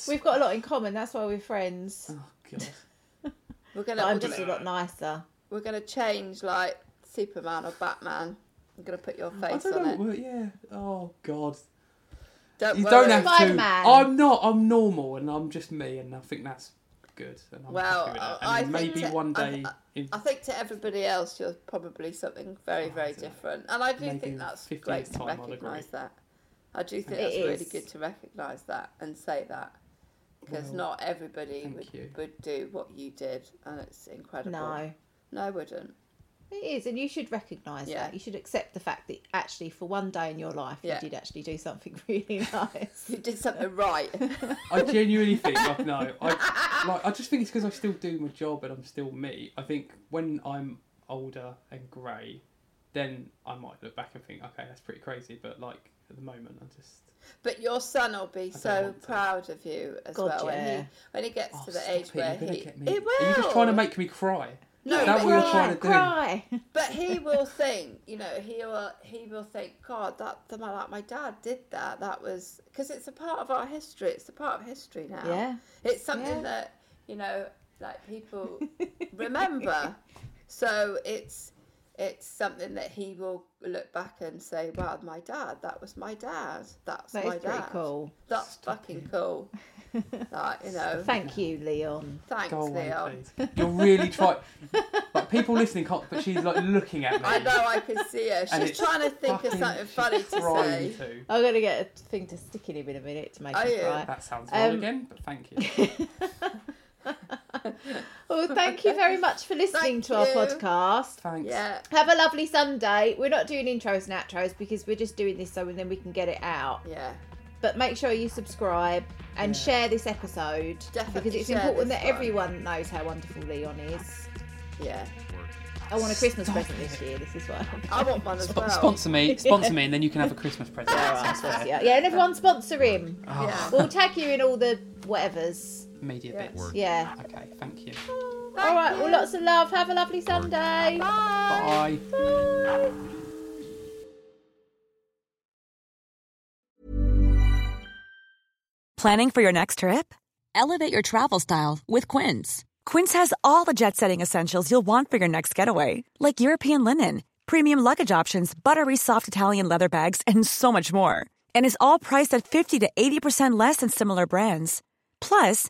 We've got a lot in common. That's why we're friends. Oh god. *laughs* We're gonna, I'm we're just gonna, a lot nicer. we're gonna change like Superman or Batman. I'm gonna put your I face don't on know. it. well, yeah. Oh god. Don't You worry. don't have to. Spider-Man. I'm not. I'm normal, and I'm just me, and I think that's good. And I'm Well, happy with that. I And think maybe to- one I- day, in I think to everybody else, you're probably something very, Oh, very I don't know. different, and I do Maybe think that's great to time I'll agree. recognise that. I do think It that's really good to recognise that and say that because Well, not everybody would, you. would do what you did, and it's incredible. No. no, wouldn't. It is, and you should recognise Yeah. that. You should accept the fact that actually, for one day in your life, Yeah. you did actually do something *laughs* really nice. You did something right. *laughs* I genuinely think like no, I like I just think it's because I still do my job and I'm still me. I think when I'm older and grey, then I might look back and think, okay, that's pretty crazy. But like at the moment, I just but your son will be so proud of you as God, well when he when he gets oh, to the stop age it, where you're he get me. it will. Are you just trying to make me cry? No, Is that but what you're trying to do? cry. But he will think, you know, he will he will think, God, that the man like my dad did that. That was because it's a part of our history. It's a part of history now. Yeah. It's something Yeah. that you know, like people *laughs* remember. *laughs* So it's it's something that he will look back and say, "Wow, my dad. That was my dad. That's That my is pretty dad. cool. That's fucking cool." like you know. *laughs* Thank you, Leon. Thanks, Go away, Leon. please. You're really trying. *laughs* Like people listening can't, but she's like looking at me. I know I can see her. She's trying to think of something funny to say. to. I'm gonna get a thing to stick in him in a minute to make Are him you? cry. That sounds wrong Um, again, but thank you. *laughs* Well, *laughs* thank you very much for listening Thank to our you. podcast. Thanks. Yeah. Have a lovely Sunday. We're not doing intros and outros because we're just doing this so then we can get it out. Yeah. But make sure you subscribe and share this episode Definitely because it's important that one. everyone knows how wonderful Leon is. Yeah. I want a Christmas present this year. This is why. I want one as Sp- well. sponsor me, *laughs* sponsor me, and then you can have a Christmas present. That sounds fair. Yeah, yeah, and everyone sponsor him. Oh. Yeah. We'll tag you in all the whatevers. Media Yeah. bits. Yeah. Okay, thank you. all right. Well, lots of love. Have a lovely Sunday. Bye. Bye. Bye. Planning for your next trip? Elevate your travel style with Quince. Quince has all the jet setting essentials you'll want for your next getaway, like European linen, premium luggage options, buttery soft Italian leather bags, and so much more. And is all priced at 50 to 80% less than similar brands. Plus,